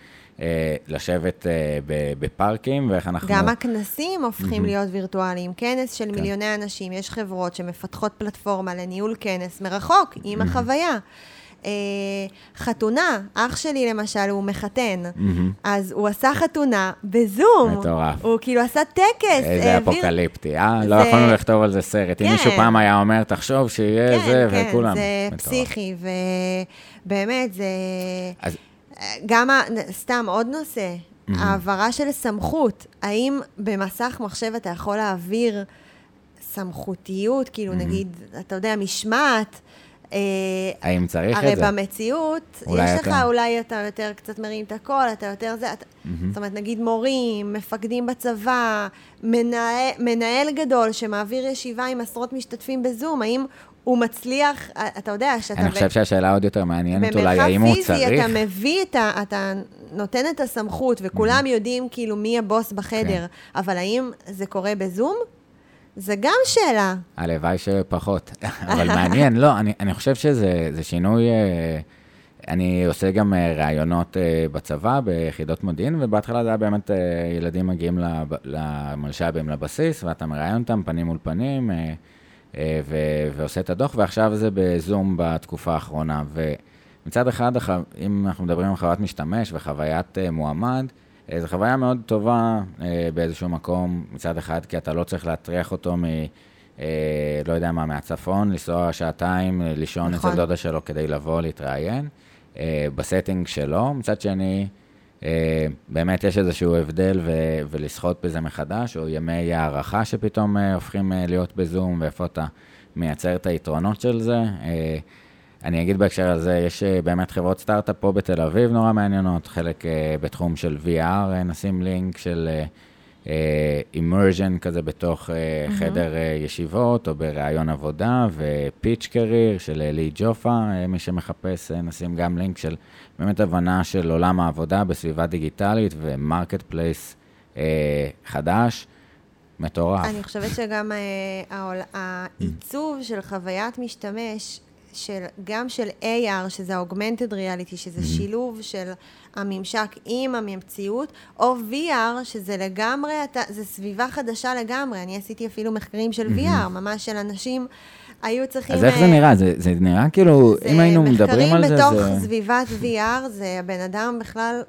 אה, לשבת אה, בפארקים, ואיך אנחנו... גם הכנסים הופכים להיות וירטואליים. כנס כן. של מיליוני אנשים, יש חברות שמפתחות פלטפורמה לניהול כנס מרחוק, עם החוויה. אה, חתונה, אח שלי למשל, הוא מחתן, אז הוא עשה חתונה בזום. מטורף. הוא כאילו עשה טקס. איזה העביר- אפוקליפטי, אה? לא זה- יכולנו לכתוב על זה סרט. אם כן. מישהו פעם היה אומר, תחשוב שיהיה כן, זה, כן, וכולם. זה מטורף. פסיכי, ובאמת, זה... אז גם, ה- סתם, עוד נושא, העברה של סמכות. האם במסך מחשב אתה יכול להעביר סמכותיות, כאילו נגיד, אתה יודע, משמעת? אה, האם צריך הרי את זה? במציאות, אולי יש לך, אתה- אולי אתה יותר קצת מרים את הקול, אתה יותר זה, אתה, זאת אומרת, נגיד מורים, מפקדים בצבא, מנהל, מנהל גדול שמעביר ישיבה עם עשרות משתתפים בזום, האם הוא מצליח, אתה יודע, שאתה... אני חושב שהשאלה עוד יותר מעניינת אולי, האם הוא במרחב פיזי צריך... אתה מביא את ה... אתה נותן את הסמכות, וכולם יודעים כאילו מי הבוס בחדר, כן. אבל האם זה קורה בזום? זה גם שאלה. הלוואי שפחות, אבל מעניין, לא, אני, אני חושב שזה זה שינוי, אה, אני עושה גם אה, ראיונות אה, בצבא, ביחידות מודיעין, ובהתחלה זה היה באמת, ילדים מגיעים למלש"בים לבסיס, ואתה מראיין אותם פנים מול פנים, ו- ועושה את הדוח, ועכשיו זה בזום בתקופה האחרונה. ומצד אחד, אם אנחנו מדברים על חוויית משתמש וחוויית מועמד, זו חוויה מאוד טובה אה, באיזשהו מקום, מצד אחד, כי אתה לא צריך להטריח אותו מ... אה, לא יודע מה, מהצפון, לנסוע שעתיים, אה, לישון נכון. אצל דודה שלו כדי לבוא להתראיין, אה, ב-setting שלו. מצד שני, אה, באמת יש איזשהו הבדל ו- ולחשוב על זה מחדש, או ימי הערכה שפתאום אה, הופכים אה, להיות בזום, ואיפה אתה מייצר את היתרונות של זה. אני אגיד בהקשר הזה, יש אה, באמת חברות סטארט-אפ פה בתל אביב נורא מעניינות, חלק אה, בתחום של VR, אה, נשים לינק של immersion כזה בתוך אה, חדר ישיבות, או בראיון עבודה, ו-Pitch Career של לי ג'ופה, מי שמחפש, נשים גם לינק של באמת הבנה של עולם העבודה בסביבה דיגיטלית ו-marketplace חדש, מטורף. אני חושבת שגם העול- העיצוב של חוויית משתמש, של, גם של AR, שזה Augmented Reality, שזה mm-hmm. שילוב של הממשק עם המציאות, או VR, שזה לגמרי, אתה, זה סביבה חדשה לגמרי. אני עשיתי אפילו מחקרים של mm-hmm. VR, ממש של אנשים... היו צריכים... אז איך זה אה, נראה? זה, זה נראה כאילו, זה אם היינו מדברים על זה, זה... מחקרים בתוך. סביבת VR, זה הבן אדם בכלל,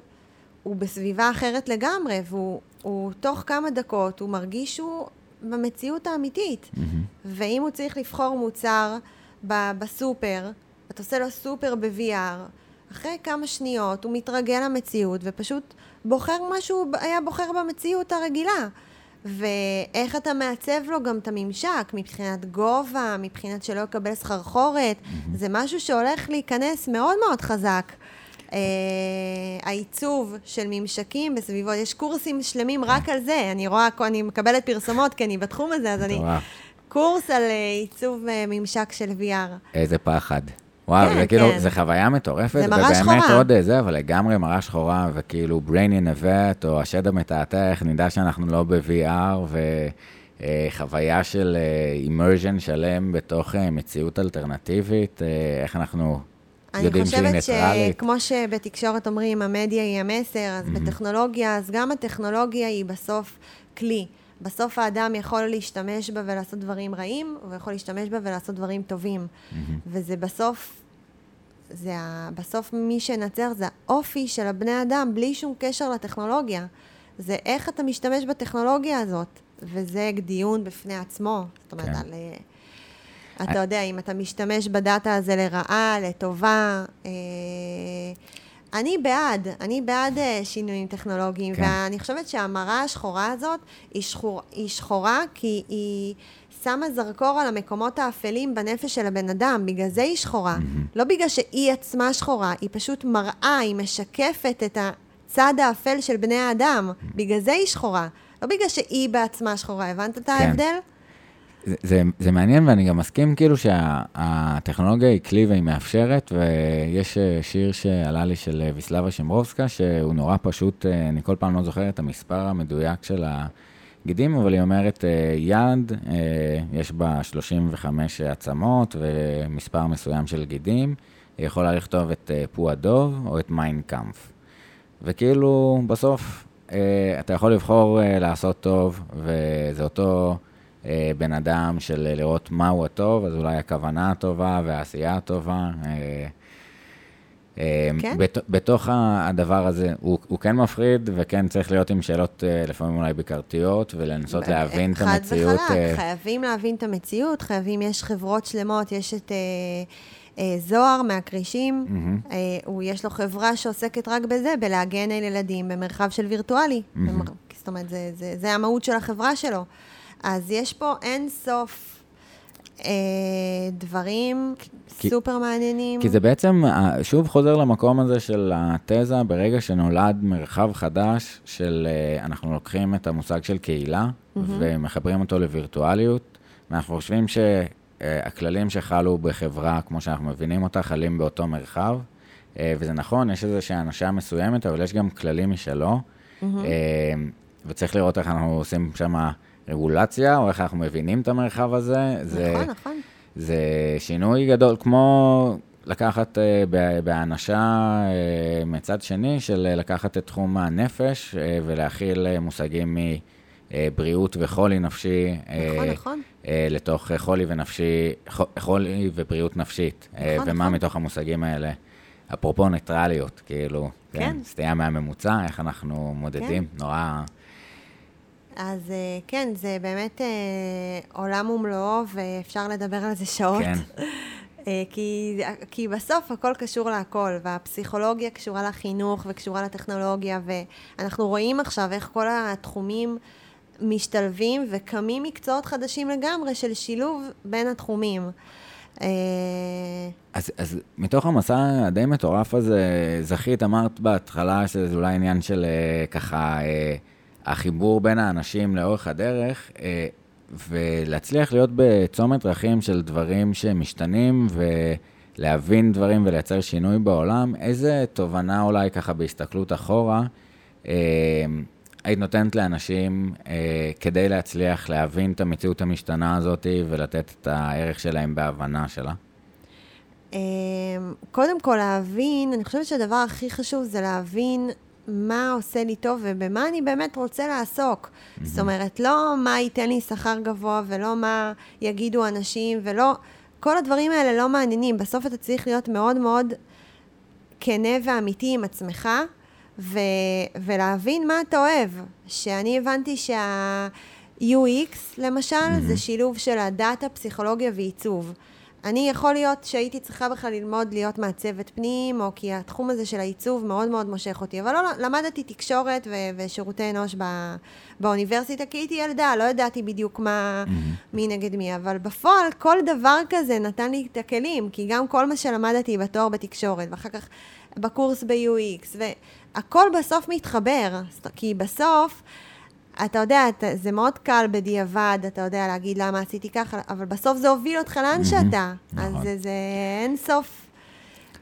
הוא בסביבה אחרת לגמרי, והוא תוך כמה דקות, הוא מרגיש שהוא במציאות האמיתית. Mm-hmm. ואם הוא צריך לבחור מוצר בסופר, אתה עושה לו סופר ב-VR, אחרי כמה שניות הוא מתרגל למציאות ופשוט בוחר מה שהוא היה בוחר במציאות הרגילה. ואיך אתה מעצב לו גם את הממשק, מבחינת גובה, מבחינת שלא יקבל סחרחורת, mm-hmm. זה משהו שהולך להיכנס מאוד מאוד חזק. Uh, העיצוב של ממשקים בסביבות, יש קורסים שלמים רק על זה, אני רואה, אני מקבלת פרסומות כי אני בתחום הזה, אז אני... קורס על uh, עיצוב uh, ממשק של VR. איזה פחד. וואו, כן, זה כאילו, כן. זה חוויה מטורפת. זה מראה שחורה. ובאמת עוד זה, אבל לגמרי מראה שחורה, וכאילו brain ינווט, או השד המתעתע, נדע שאנחנו לא ב-VR, וחוויה של אימרז'ן שלם בתוך מציאות אלטרנטיבית, איך אנחנו יודעים שהיא ניטרלית. אני חושבת שכמו שבתקשורת אומרים, המדיה היא המסר, אז mm-hmm. בטכנולוגיה, אז גם הטכנולוגיה היא בסוף כלי. בסוף האדם יכול להשתמש בה ולעשות דברים רעים, הוא יכול להשתמש בה ולעשות דברים טובים. Mm-hmm. וזה בסוף, זה ה, בסוף מי שינצר זה האופי של הבני אדם, בלי שום קשר לטכנולוגיה. זה איך אתה משתמש בטכנולוגיה הזאת, וזה דיון בפני עצמו. זאת אומרת, כן. על... אה, אתה יודע, אם אתה משתמש בדאטה הזה לרעה, לטובה, אה, אני בעד, אני בעד אה, שינויים טכנולוגיים, כן. ואני חושבת שהמראה השחורה הזאת היא, שחור, היא שחורה כי היא שמה זרקור על המקומות האפלים בנפש של הבן אדם, בגלל זה היא שחורה. Mm-hmm. לא בגלל שהיא עצמה שחורה, היא פשוט מראה, היא משקפת את הצד האפל של בני האדם, mm-hmm. בגלל זה היא שחורה. לא בגלל שהיא בעצמה שחורה, הבנת את כן. ההבדל? זה, זה מעניין ואני גם מסכים כאילו שהטכנולוגיה היא כלי והיא מאפשרת, ויש אה, שיר שעלה לי של אה, ויסלבה שימבורסקה, שהוא נורא פשוט, אה, אני כל פעם לא זוכר את המספר המדויק של הגידים, אבל היא אומרת, יד, יש בה 35 עצמות ומספר מסוים של גידים, היא יכולה לכתוב את פו הדוב או את מיינקאמפ. וכאילו, בסוף, אתה יכול לבחור לעשות טוב, וזה אותו... אה, בן אדם של לראות מהו הטוב, אז אולי הכוונה הטובה והעשייה הטובה. אה, אה, כן. בת, בתוך הדבר הזה, הוא, הוא כן מפחיד וכן צריך להיות עם שאלות לפעמים אולי ביקרתיות ולנסות להבין את המציאות. חד וחלק, חייבים להבין את המציאות, חייבים, יש חברות שלמות, יש את זוהר מהכרישים, mm-hmm. הוא, יש לו חברה שעוסקת רק בזה, בלהגן על ילדים במרחב של וירטואלי. Mm-hmm. זאת אומרת, זה, זה, זה המהות של החברה שלו. אז יש פה אין סוף אה, דברים כי, סופר מעניינים. כי זה בעצם, אה, שוב חוזר למקום הזה של התזה, ברגע שנולד מרחב חדש של, אה, אנחנו לוקחים את המושג של קהילה mm-hmm. ומחברים אותו לווירטואליות, ואנחנו חושבים שהכללים שחלו בחברה, כמו שאנחנו מבינים אותה, חלים באותו מרחב. אה, וזה נכון, יש איזושהי אנשה מסוימת, אבל יש גם כללים משלו. Mm-hmm. וצריך לראות איך אנחנו עושים שם רגולציה, או איך אנחנו מבינים את המרחב הזה. נכון, זה, נכון. זה שינוי גדול, כמו לקחת uh, בהאנשה uh, מצד שני, של לקחת את תחום הנפש uh, ולהכיל מושגים מבריאות וחולי נפשי. נכון, נכון. לתוך חולי ונפשי, חולי ובריאות נפשית. נכון, ומה נכון. מתוך המושגים האלה? אפרופו ניטרליות, כאילו, כן, כן סטייה מהממוצע, איך אנחנו מודדים, כן. נורא... אז אה, כן, זה באמת אה, עולם ומלואו, ואפשר לדבר על זה שעות. כן. אה, כי, כי בסוף הכל קשור להכל, והפסיכולוגיה קשורה לחינוך וקשורה לטכנולוגיה, ואנחנו רואים עכשיו איך כל התחומים משתלבים וקמים מקצועות חדשים לגמרי של שילוב בין התחומים. אז, אז מתוך המסע הדי מטורף הזה, זכית, אמרת בהתחלה שזה אולי עניין של ככה... החיבור בין האנשים לאורך הדרך, אה, ולהצליח להיות בצומת דרכים של דברים שמשתנים, ולהבין דברים ולייצר שינוי בעולם, איזה תובנה אולי ככה בהסתכלות אחורה, אה, היית נותנת לאנשים אה, כדי להצליח להבין את המציאות המשתנה הזאת ולתת את הערך שלהם בהבנה שלה? אמ, קודם כל להבין, אני חושבת שהדבר הכי חשוב זה להבין מה עושה לי טוב ובמה אני באמת רוצה לעסוק. Mm-hmm. זאת אומרת, לא מה ייתן לי שכר גבוה ולא מה יגידו אנשים ולא... כל הדברים האלה לא מעניינים. בסוף אתה צריך להיות מאוד מאוד כנה ואמיתי עם עצמך, ו- ולהבין מה אתה אוהב. שאני הבנתי שה-UX, למשל, mm-hmm. זה שילוב של הדאטה, פסיכולוגיה ועיצוב. אני יכול להיות שהייתי צריכה בכלל ללמוד להיות מעצבת פנים, או כי התחום הזה של העיצוב מאוד מאוד מושך אותי. אבל לא, למדתי תקשורת ו- ושירותי אנוש ב- באוניברסיטה, כי הייתי ילדה, לא ידעתי בדיוק מה, mm-hmm. מי נגד מי. אבל בפועל, כל דבר כזה נתן לי את הכלים, כי גם כל מה שלמדתי בתואר בתקשורת, ואחר כך בקורס ב-UX, והכל בסוף מתחבר. כי בסוף... אתה יודע, אתה, זה מאוד קל בדיעבד, אתה יודע להגיד למה עשיתי ככה, אבל בסוף זה הוביל אותך לאן שאתה. נכון. אז זה, זה אין סוף.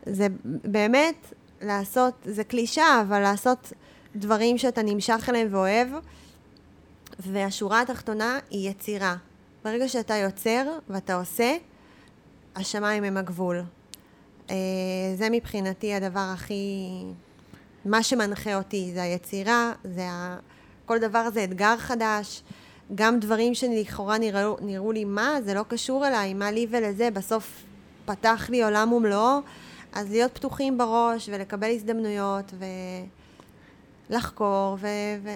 זה באמת לעשות, זה קלישה, אבל לעשות דברים שאתה נמשך אליהם ואוהב, והשורה התחתונה היא יצירה. ברגע שאתה יוצר ואתה עושה, השמיים הם הגבול. אה, זה מבחינתי הדבר הכי... מה שמנחה אותי זה היצירה, זה ה... כל דבר זה אתגר חדש. גם דברים שלכאורה נראו, נראו לי, מה, זה לא קשור אליי, מה לי ולזה, בסוף פתח לי עולם ומלואו, אז להיות פתוחים בראש ולקבל הזדמנויות ולחקור ו... ו...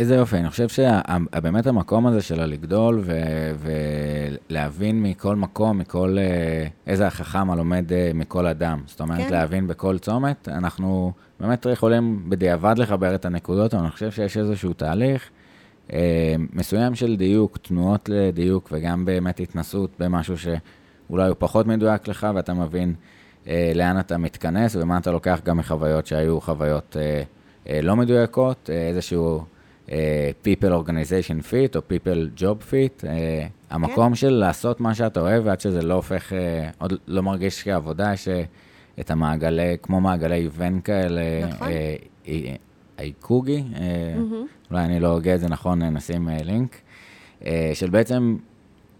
איזה יופי, אני חושב שבאמת המקום הזה של הלגדול ו- ולהבין מכל מקום, מכל, אה, איזה החכם הלומד אה, מכל אדם. זאת אומרת, כן. להבין בכל צומת, אנחנו באמת יכולים בדיעבד לחבר את הנקודות, אבל אני חושב שיש איזשהו תהליך אה, מסוים של דיוק, תנועות לדיוק, וגם באמת התנסות במשהו שאולי הוא פחות מדויק לך, ואתה מבין אה, לאן אתה מתכנס ומה אתה לוקח גם מחוויות שהיו חוויות אה, אה, לא מדויקות, איזשהו... אה, people organization fit או people job fit, uh, המקום כן. של לעשות מה שאתה אוהב ועד שזה לא הופך, uh, עוד לא מרגיש כעבודה, יש את המעגלי, כמו מעגלי איבן כאלה, נכון. אייקוגי, mm-hmm. אולי אני לא הוגה את זה נכון, נשים uh, לינק, של בעצם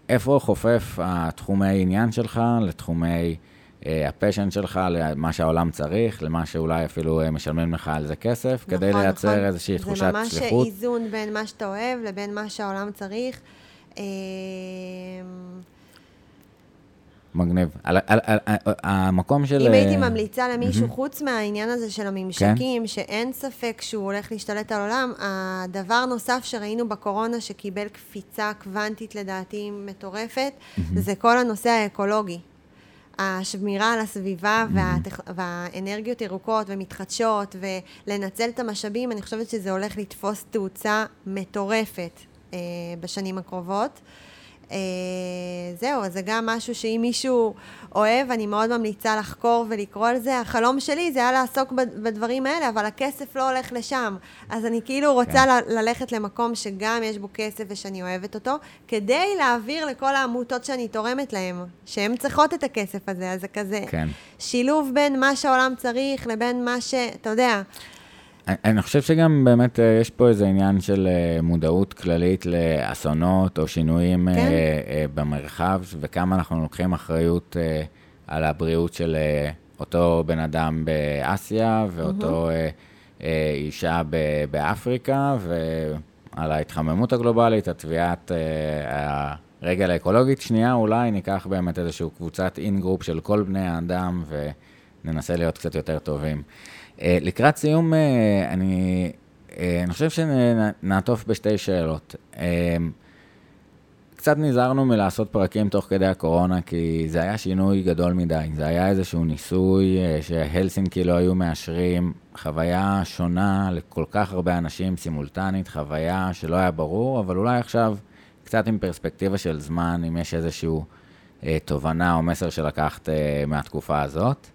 איפה חופף התחומי עניין שלך לתחומי... אה, הפשן שלך למה שהעולם צריך, למה שאולי אפילו אה, משלמים לך על זה כסף, נכון, כדי לייצר נכון. איזושהי תחושת שליחות. זה ממש איזון בין מה שאתה אוהב לבין מה שהעולם צריך. אה, מגניב. על, על, על, על, המקום של... אם הייתי ממליצה למישהו, mm-hmm. חוץ מהעניין הזה של הממשקים, כן? שאין ספק שהוא הולך להשתלט על העולם, הדבר נוסף שראינו בקורונה, שקיבל קפיצה קוונטית לדעתי מטורפת, mm-hmm. זה כל הנושא האקולוגי. השמירה על הסביבה mm-hmm. והטכ... והאנרגיות ירוקות ומתחדשות ולנצל את המשאבים, אני חושבת שזה הולך לתפוס תאוצה מטורפת אה, בשנים הקרובות. אה, זהו, זה גם משהו שאם מישהו אוהב, אני מאוד ממליצה לחקור ולקרוא על זה. החלום שלי זה היה לעסוק בדברים האלה, אבל הכסף לא הולך לשם. אז אני כאילו רוצה כן. ללכת למקום שגם יש בו כסף ושאני אוהבת אותו, כדי להעביר לכל העמותות שאני תורמת להן, שהן צריכות את הכסף הזה, אז זה כזה כן. שילוב בין מה שהעולם צריך לבין מה ש... אתה יודע. אני חושב שגם באמת אה, יש פה איזה עניין של אה, מודעות כללית לאסונות או שינויים אה, כן. במרחב, וכמה אנחנו לוקחים אחריות על הבריאות של אותו בן אדם באסיה ואותו mm-hmm. אישה באפריקה, ועל ההתחממות הגלובלית, התביעת הרגל האקולוגית. שנייה, אולי ניקח באמת איזושהי קבוצת אין-גרופ של כל בני האדם וננסה להיות קצת יותר טובים. אה, לקראת סיום, אה, אני, אה, אני חושב שנעטוף בשתי שאלות. קצת נזהרנו מלעשות פרקים תוך כדי הקורונה, כי זה היה שינוי גדול מדי. זה היה איזשהו ניסוי שהלסינקי לא היו מאשרים, חוויה שונה לכל כך הרבה אנשים סימולטנית, חוויה שלא היה ברור, אבל אולי עכשיו, קצת עם פרספקטיבה של זמן, אם יש איזשהו תובנה או מסר שלקחת מהתקופה הזאת.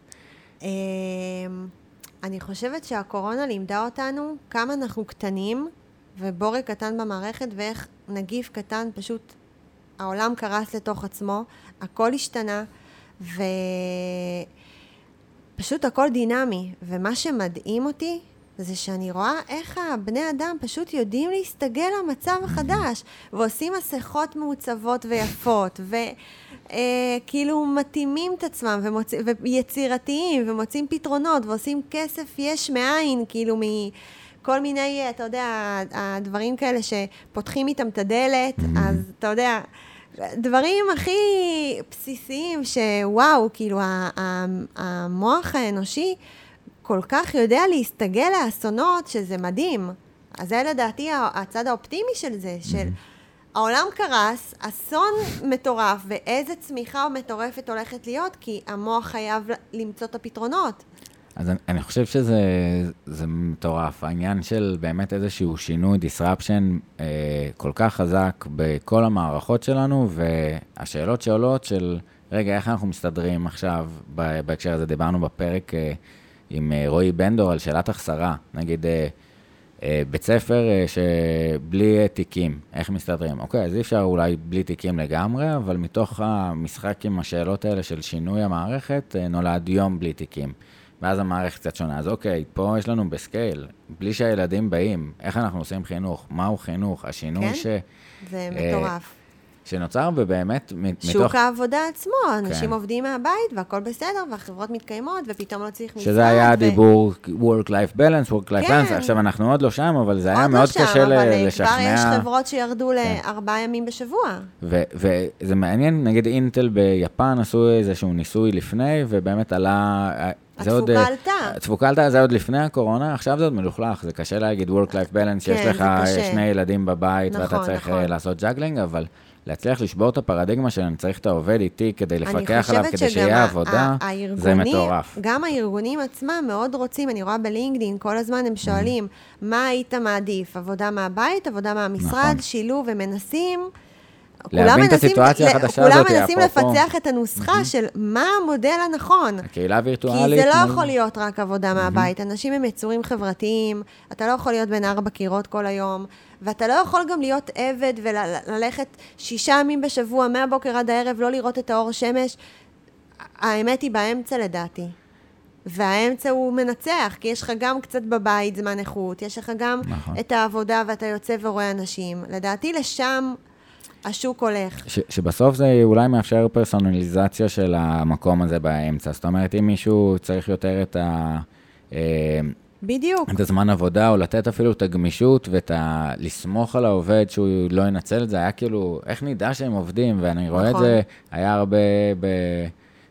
אני חושבת שהקורונה לימדה אותנו כמה אנחנו קטנים ובורג קטן במערכת ואיך נגיף קטן פשוט, העולם קרס לתוך עצמו, הכל השתנה ופשוט הכל דינמי. ומה שמדהים אותי זה שאני רואה איך הבני אדם פשוט יודעים להסתגל למצב החדש, ועושים מסכות מעוצבות ויפות, וכאילו מתאימים את עצמם, ומוצ... ויצירתיים, ומוצאים פתרונות, ועושים כסף יש מאין, כאילו מכל מיני, אתה יודע, הדברים כאלה שפותחים איתם את הדלת, אז אתה יודע... דברים הכי בסיסיים שוואו, כאילו המוח האנושי כל כך יודע להסתגל לאסונות, שזה מדהים. אז זה לדעתי הצד האופטימי של זה, של העולם קרס, אסון מטורף, ואיזה צמיחה מטורפת הולכת להיות, כי המוח חייב למצוא את הפתרונות. אז אני, אני חושב שזה מטורף. העניין של באמת איזשהו שינוי, disruption, אה, כל כך חזק בכל המערכות שלנו, והשאלות שעולות של, רגע, איך אנחנו מסתדרים עכשיו בהקשר הזה? דיברנו בפרק אה, עם אה, רועי בנדור על שאלת החסרה. נגיד, אה, בית ספר אה, שבלי אה, תיקים, איך מסתדרים? אוקיי, אז אי אפשר אולי בלי תיקים לגמרי, אבל מתוך המשחק עם השאלות האלה של שינוי המערכת, אה, נולד יום בלי תיקים. ואז המערכת קצת שונה. אז אוקיי, פה יש לנו בסקייל, בלי שהילדים באים, איך אנחנו עושים חינוך, מהו חינוך, השינוי כן? ש... זה מטורף. שנוצר, ובאמת, מתוך... שוק העבודה עצמו, אנשים כן. עובדים מהבית, והכל בסדר, והחברות מתקיימות, ופתאום לא צריך משרד. שזה היה ו- הדיבור Work-Life Balance, Work-Life כן. Balance, עכשיו אנחנו עוד לא שם, אבל זה היה עוד מאוד לא שם, קשה אבל לשכנע. כבר יש חברות שירדו כן. לארבעה ימים בשבוע. וזה מעניין, נגיד אינטל ביפן עשו איזשהו ניסוי לפני, ובאמת עלה... עוד, התפוקה אה, עלתה. התפוקה עלתה, זה עוד לפני הקורונה, עכשיו זה עוד מלוכלך, זה קשה להגיד Work-Life Balance, שיש כן, לך זה קשה. שני ילדים בבית, ואתה נכון, צריך נכון. אה, לעשות juggling, אבל להצליח לשבור את הפרדיגמה של אני צריך את העובד איתי כדי לפקח עליו, כדי שיהיה עבודה, זה מטורף. גם הארגונים עצמם מאוד רוצים, אני רואה בלינקדאין, כל הזמן הם שואלים, מה היית מעדיף, עבודה מהבית, עבודה מהמשרד, נכון. שילוב, ומנסים... להבין כולם את מנסים- הסיטואציה החדשה כולם הזאת, מנסים אפרופו. לפצח את הנוסחה של מה המודל הנכון. הקהילה כי הווירטואלית... זה לא יכול להיות רק עבודה מהבית. אנשים הם יצורים חברתיים, אתה לא יכול להיות בין ארבע קירות כל היום, ואתה לא יכול גם להיות עבד וללכת שישה ימים בשבוע, מהבוקר עד הערב, לא לראות את האור שמש. האמת היא באמצע לדעתי. והאמצע הוא מנצח, כי יש לך גם קצת בבית זמן איכות, יש לך גם נכון. את העבודה ואתה יוצא ורואה אנשים. לדעתי לשם השוק הולך. ש, שבסוף זה אולי מאפשר פרסונליזציה של המקום הזה באמצע. זאת אומרת, אם מישהו צריך יותר את ה... אה, בדיוק. את הזמן עבודה, או לתת אפילו את הגמישות ואת ה... לסמוך על העובד שהוא לא ינצל את זה, היה כאילו, איך נדע שהם עובדים? ואני רואה נכון. את זה, היה הרבה ב...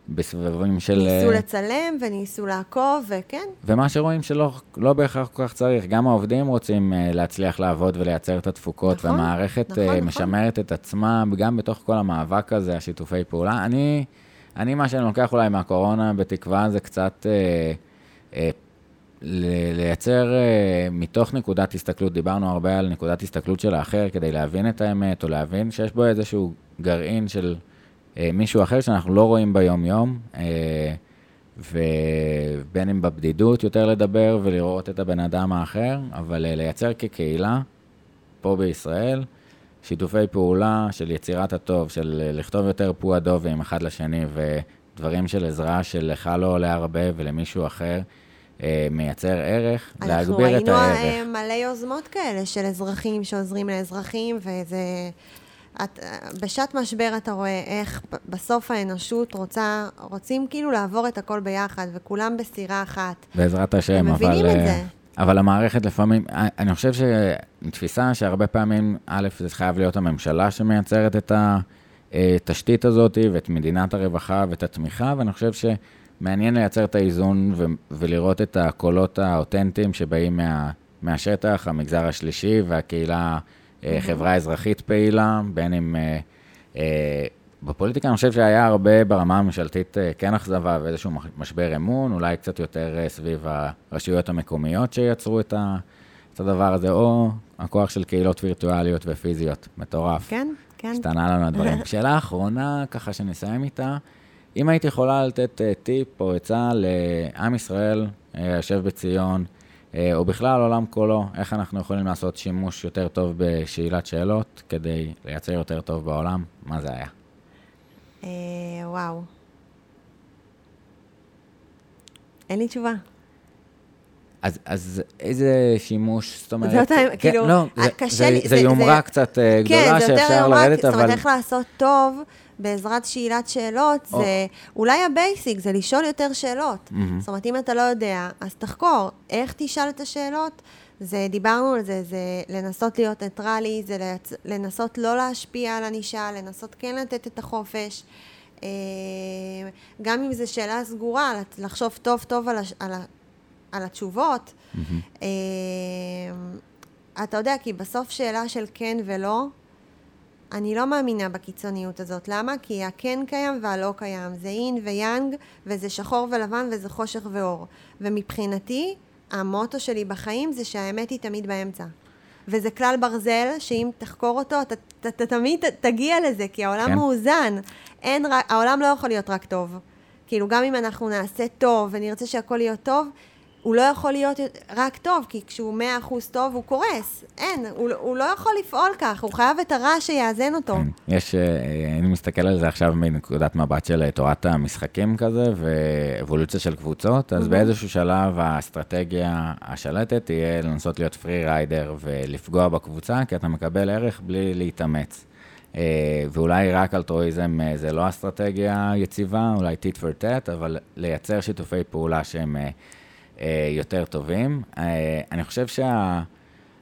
בסבבים של... ניסו אה, לצלם וניסו לעקוב, וכן, ומה שרואים שלא לא בהכרח כל כך צריך, גם העובדים רוצים uh, להצליח לעבוד ולייצר את התפוקות, נכון, והמערכת נכון, uh, נכון. משמרת את עצמה, גם בתוך כל המאבק הזה, השיתופי פעולה. אני, אני מה שאני לוקח אולי מהקורונה, בתקווה, זה קצת uh, ל- לייצר uh, מתוך נקודת הסתכלות, דיברנו הרבה על נקודת הסתכלות של האחר, כדי להבין את האמת, או להבין שיש בו איזשהו גרעין של uh, מישהו אחר שאנחנו לא רואים ביום-יום. Uh, ובין אם בבדידות יותר לדבר ולראות את הבן אדם האחר, אבל אה, לייצר כקהילה, פה בישראל, שיתופי פעולה של יצירת הטוב, של אה, לכתוב יותר פועדובים אחד לשני, ודברים של עזרה שלך לא עולה הרבה ולמישהו אחר אה, מייצר ערך, להגביר את אנחנו הערך. ראינו אה, מלא יוזמות כאלה של אזרחים שעוזרים לאזרחים, וזה... את, בשעת משבר אתה רואה איך בסוף האנושות רוצה, רוצים כאילו לעבור את הכל ביחד, וכולם בסירה אחת. בעזרת השם, אבל... מבינים את אה, זה. אבל המערכת לפעמים, אה, אני חושב שתפיסה שהרבה פעמים, א', זה חייב להיות הממשלה שמייצרת את התשתית הזאת ואת מדינת הרווחה ואת התמיכה, ואני חושב שמעניין לייצר את האיזון ו- ולראות את הקולות האותנטיים שבאים מה, מהשטח, המגזר השלישי והקהילה, אה, חברה אזרחית פעילה, בין אם... אה, אה, בפוליטיקה אני חושב שהיה הרבה ברמה הממשלתית אה, כן אכזבה ואיזשהו משבר אמון, אולי קצת יותר אה, סביב הרשויות המקומיות שיצרו את, ה, את הדבר הזה, או הכוח של קהילות וירטואליות ופיזיות, מטורף. כן, כן. השתנה לנו הדברים. שאלה אחרונה, ככה שנסיים איתה, אם היית יכולה לתת אה, טיפ או עצה לעם ישראל אה, היושב בציון, אה, או בכלל עולם כולו, איך אנחנו יכולים לעשות שימוש יותר טוב בשאלת שאלות כדי לייצר יותר טוב בעולם, מה זה היה? וואו. אין לי תשובה. אז, אז איזה שימוש, זאת אומרת... זאת האמת, כן, כאילו, לא, זה, קשה זה, לי, זה זה- יומרה זה- קצת אה, כן, גדולה זה יותר שאפשר יומרה, לרדת, זאת אומרת, אבל... איך לעשות טוב בעזרת שאלת שאלות, או. זה אולי ה basic, זה לשאול יותר שאלות. מהמם. זאת אומרת, אם אתה לא יודע, אז תחקור. איך תשאל את השאלות? זה, דיברנו על זה, זה לנסות להיות ניטרלי, זה לצ... לנסות לא להשפיע על ענישה, לנסות כן לתת את החופש. אה, גם אם זו שאלה סגורה, לחשוב טוב טוב על, הש... על. על התשובות. אה, אתה יודע, כי בסוף שאלה של כן ולא, אני לא מאמינה בקיצוניות הזאת. למה? כי הכן קיים והלא קיים. זה אין ויאנג, וזה שחור ולבן, וזה חושך ואור. ומבחינתי, המוטו שלי בחיים זה שהאמת היא תמיד באמצע. וזה כלל ברזל, שאם תחקור אותו, אתה, אתה, אתה תמיד ת- תגיע לזה, כי העולם כן. מאוזן. אין, רק- העולם לא יכול להיות רק טוב. כאילו, גם אם אנחנו נעשה טוב ונרצה שהכל יהיה טוב, הוא לא יכול להיות רק טוב, כי כשהוא מאה אחוז טוב, הוא קורס. אין, הוא, הוא לא יכול לפעול כך, הוא חייב את הרע שיאזן אותו. כן, יש, אה, אני מסתכל על זה עכשיו מנקודת מבט של אה, תורת המשחקים כזה, ואבולוציה של קבוצות, אז באיזשהו שלב האסטרטגיה השלטת תהיה לנסות להיות פרי ריידר ולפגוע בקבוצה, כי אתה מקבל ערך בלי להתאמץ. אה, ואולי רק אלטרואיזם זה לא אסטרטגיה יציבה, אולי טיט פור טט, אבל לייצר שיתופי פעולה שהם יותר טובים. אה, אני חושב שה...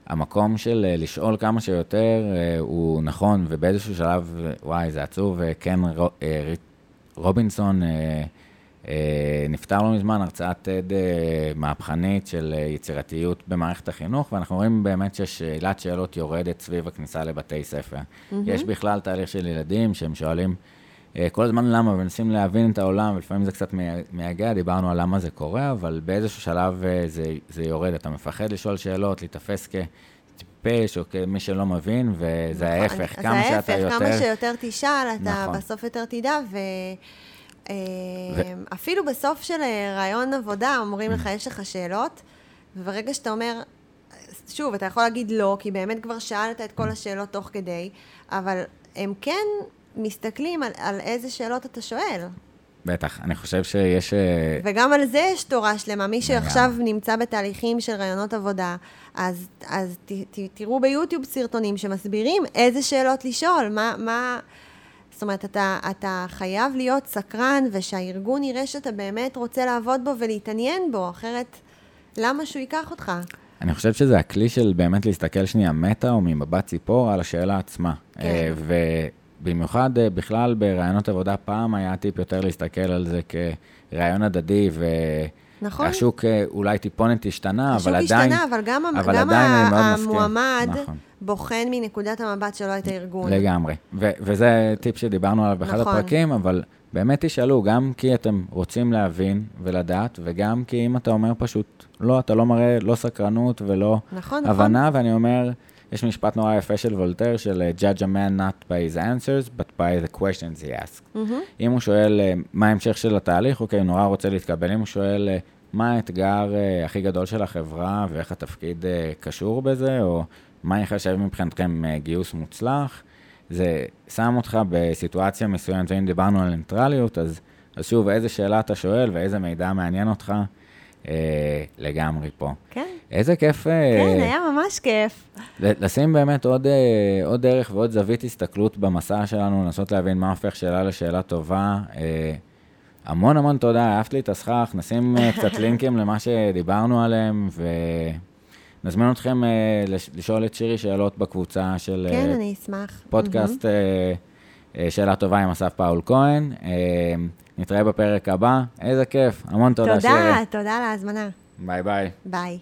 המקום של אה, לשאול כמה שיותר אה, הוא נכון, ובאיזשהו שלב, אה, וואי, זה עצוב, אה, כן, אה, רובינסון אה, אה, נפטר לא מזמן, הרצאת TED אה, מהפכנית של אה, יצירתיות במערכת החינוך, ואנחנו רואים באמת ששאלת שאלות יורדת סביב הכניסה לבתי ספר. יש בכלל תהליך של ילדים שהם שואלים אה, כל הזמן למה, ומנסים להבין את העולם, ולפעמים זה קצת מי- מייגע, דיברנו על למה זה קורה, אבל באיזשהו שלב אה, זה, זה יורד. אתה מפחד לשאול שאלות, להיתפס כטיפש או כמי שלא מבין, וזה נכון, ההפך, כמה ההפך, שאתה יותר... כמה שיותר תשאל, אתה נכון. בסוף יותר תדע, ו... אה, ו- אפילו בסוף של אה, ראיון עבודה אומרים Mm. לך, יש לך שאלות, וברגע שאתה אומר, שוב, אתה יכול להגיד לא, כי באמת כבר שאלת את Mm. כל השאלות תוך כדי, אבל הם כן מסתכלים על, על איזה שאלות אתה שואל. בטח, אני חושב שיש... אה, וגם על זה יש תורה שלמה. מי שעכשיו. נמצא בתהליכים של רעיונות עבודה, אז, אז ת, ת, תראו ביוטיוב סרטונים שמסבירים איזה שאלות לשאול, מה... מה... זאת אומרת, אתה, אתה חייב להיות סקרן, ושהארגון יראה שאתה באמת רוצה לעבוד בו ולהתעניין בו, אחרת למה שהוא ייקח אותך? אני חושב שזה הכלי של באמת להסתכל שנייה מטה או ממבט ציפור על השאלה עצמה. כן. אה, ובמיוחד אה, בכלל ברעיונות עבודה פעם היה טיפ יותר להסתכל על זה כרעיון הדדי, נכון? והשוק אה, אולי טיפונת השתנה, השוק אבל עדיין... השתנה, אבל גם, אבל גם עדיין ה-. המועמד נכון. בוחן מנקודת המבט שלו את הארגון. לגמרי. ו- וזה טיפ שדיברנו עליו באחד נכון. הפרקים, אבל באמת תשאלו, גם כי אתם רוצים להבין ולדעת, וגם כי אם אתה אומר פשוט, לא, אתה לא מראה לא סקרנות ולא נכון, נכון. הבנה, ואני אומר, יש משפט נורא יפה של וולטר, של אה, judge a man not by his answers, but by the questions he asks. מהמם. אם הוא שואל אה, מה ההמשך של התהליך, אוקיי, הוא נורא רוצה להתקבל. אם הוא שואל אה, מה האתגר הכי גדול של החברה ואיך התפקיד קשור בזה, או מה ייחשב מבחינתכם גיוס מוצלח, זה שם אותך בסיטואציה מסוימת, ואם דיברנו על ניטרליות, אז, אז שוב, איזה שאלה אתה שואל ואיזה מידע מעניין אותך, לגמרי פה. כן, איזה כיף... אה, כן, היה ממש כיף. לשים באמת עוד, אה, עוד דרך ועוד זווית הסתכלות במסע שלנו, לנסות להבין מה הופך שאלה לשאלה טובה. אה, המון המון תודה, אהבת לי את הסכך, נשים אה, קצת לינקים למה שדיברנו עליהם, ונזמין אתכם אה, לש- לשאול את שירי שאלות בקבוצה של כן, אה, אני אשמח. פודקאסט אה, אה, שאלה טובה עם אסף פאול כהן. אה, נתראה בפרק הבא, איזה כיף, המון תודה, שירי. תודה, תודה על ההזמנה. bye bye. bye.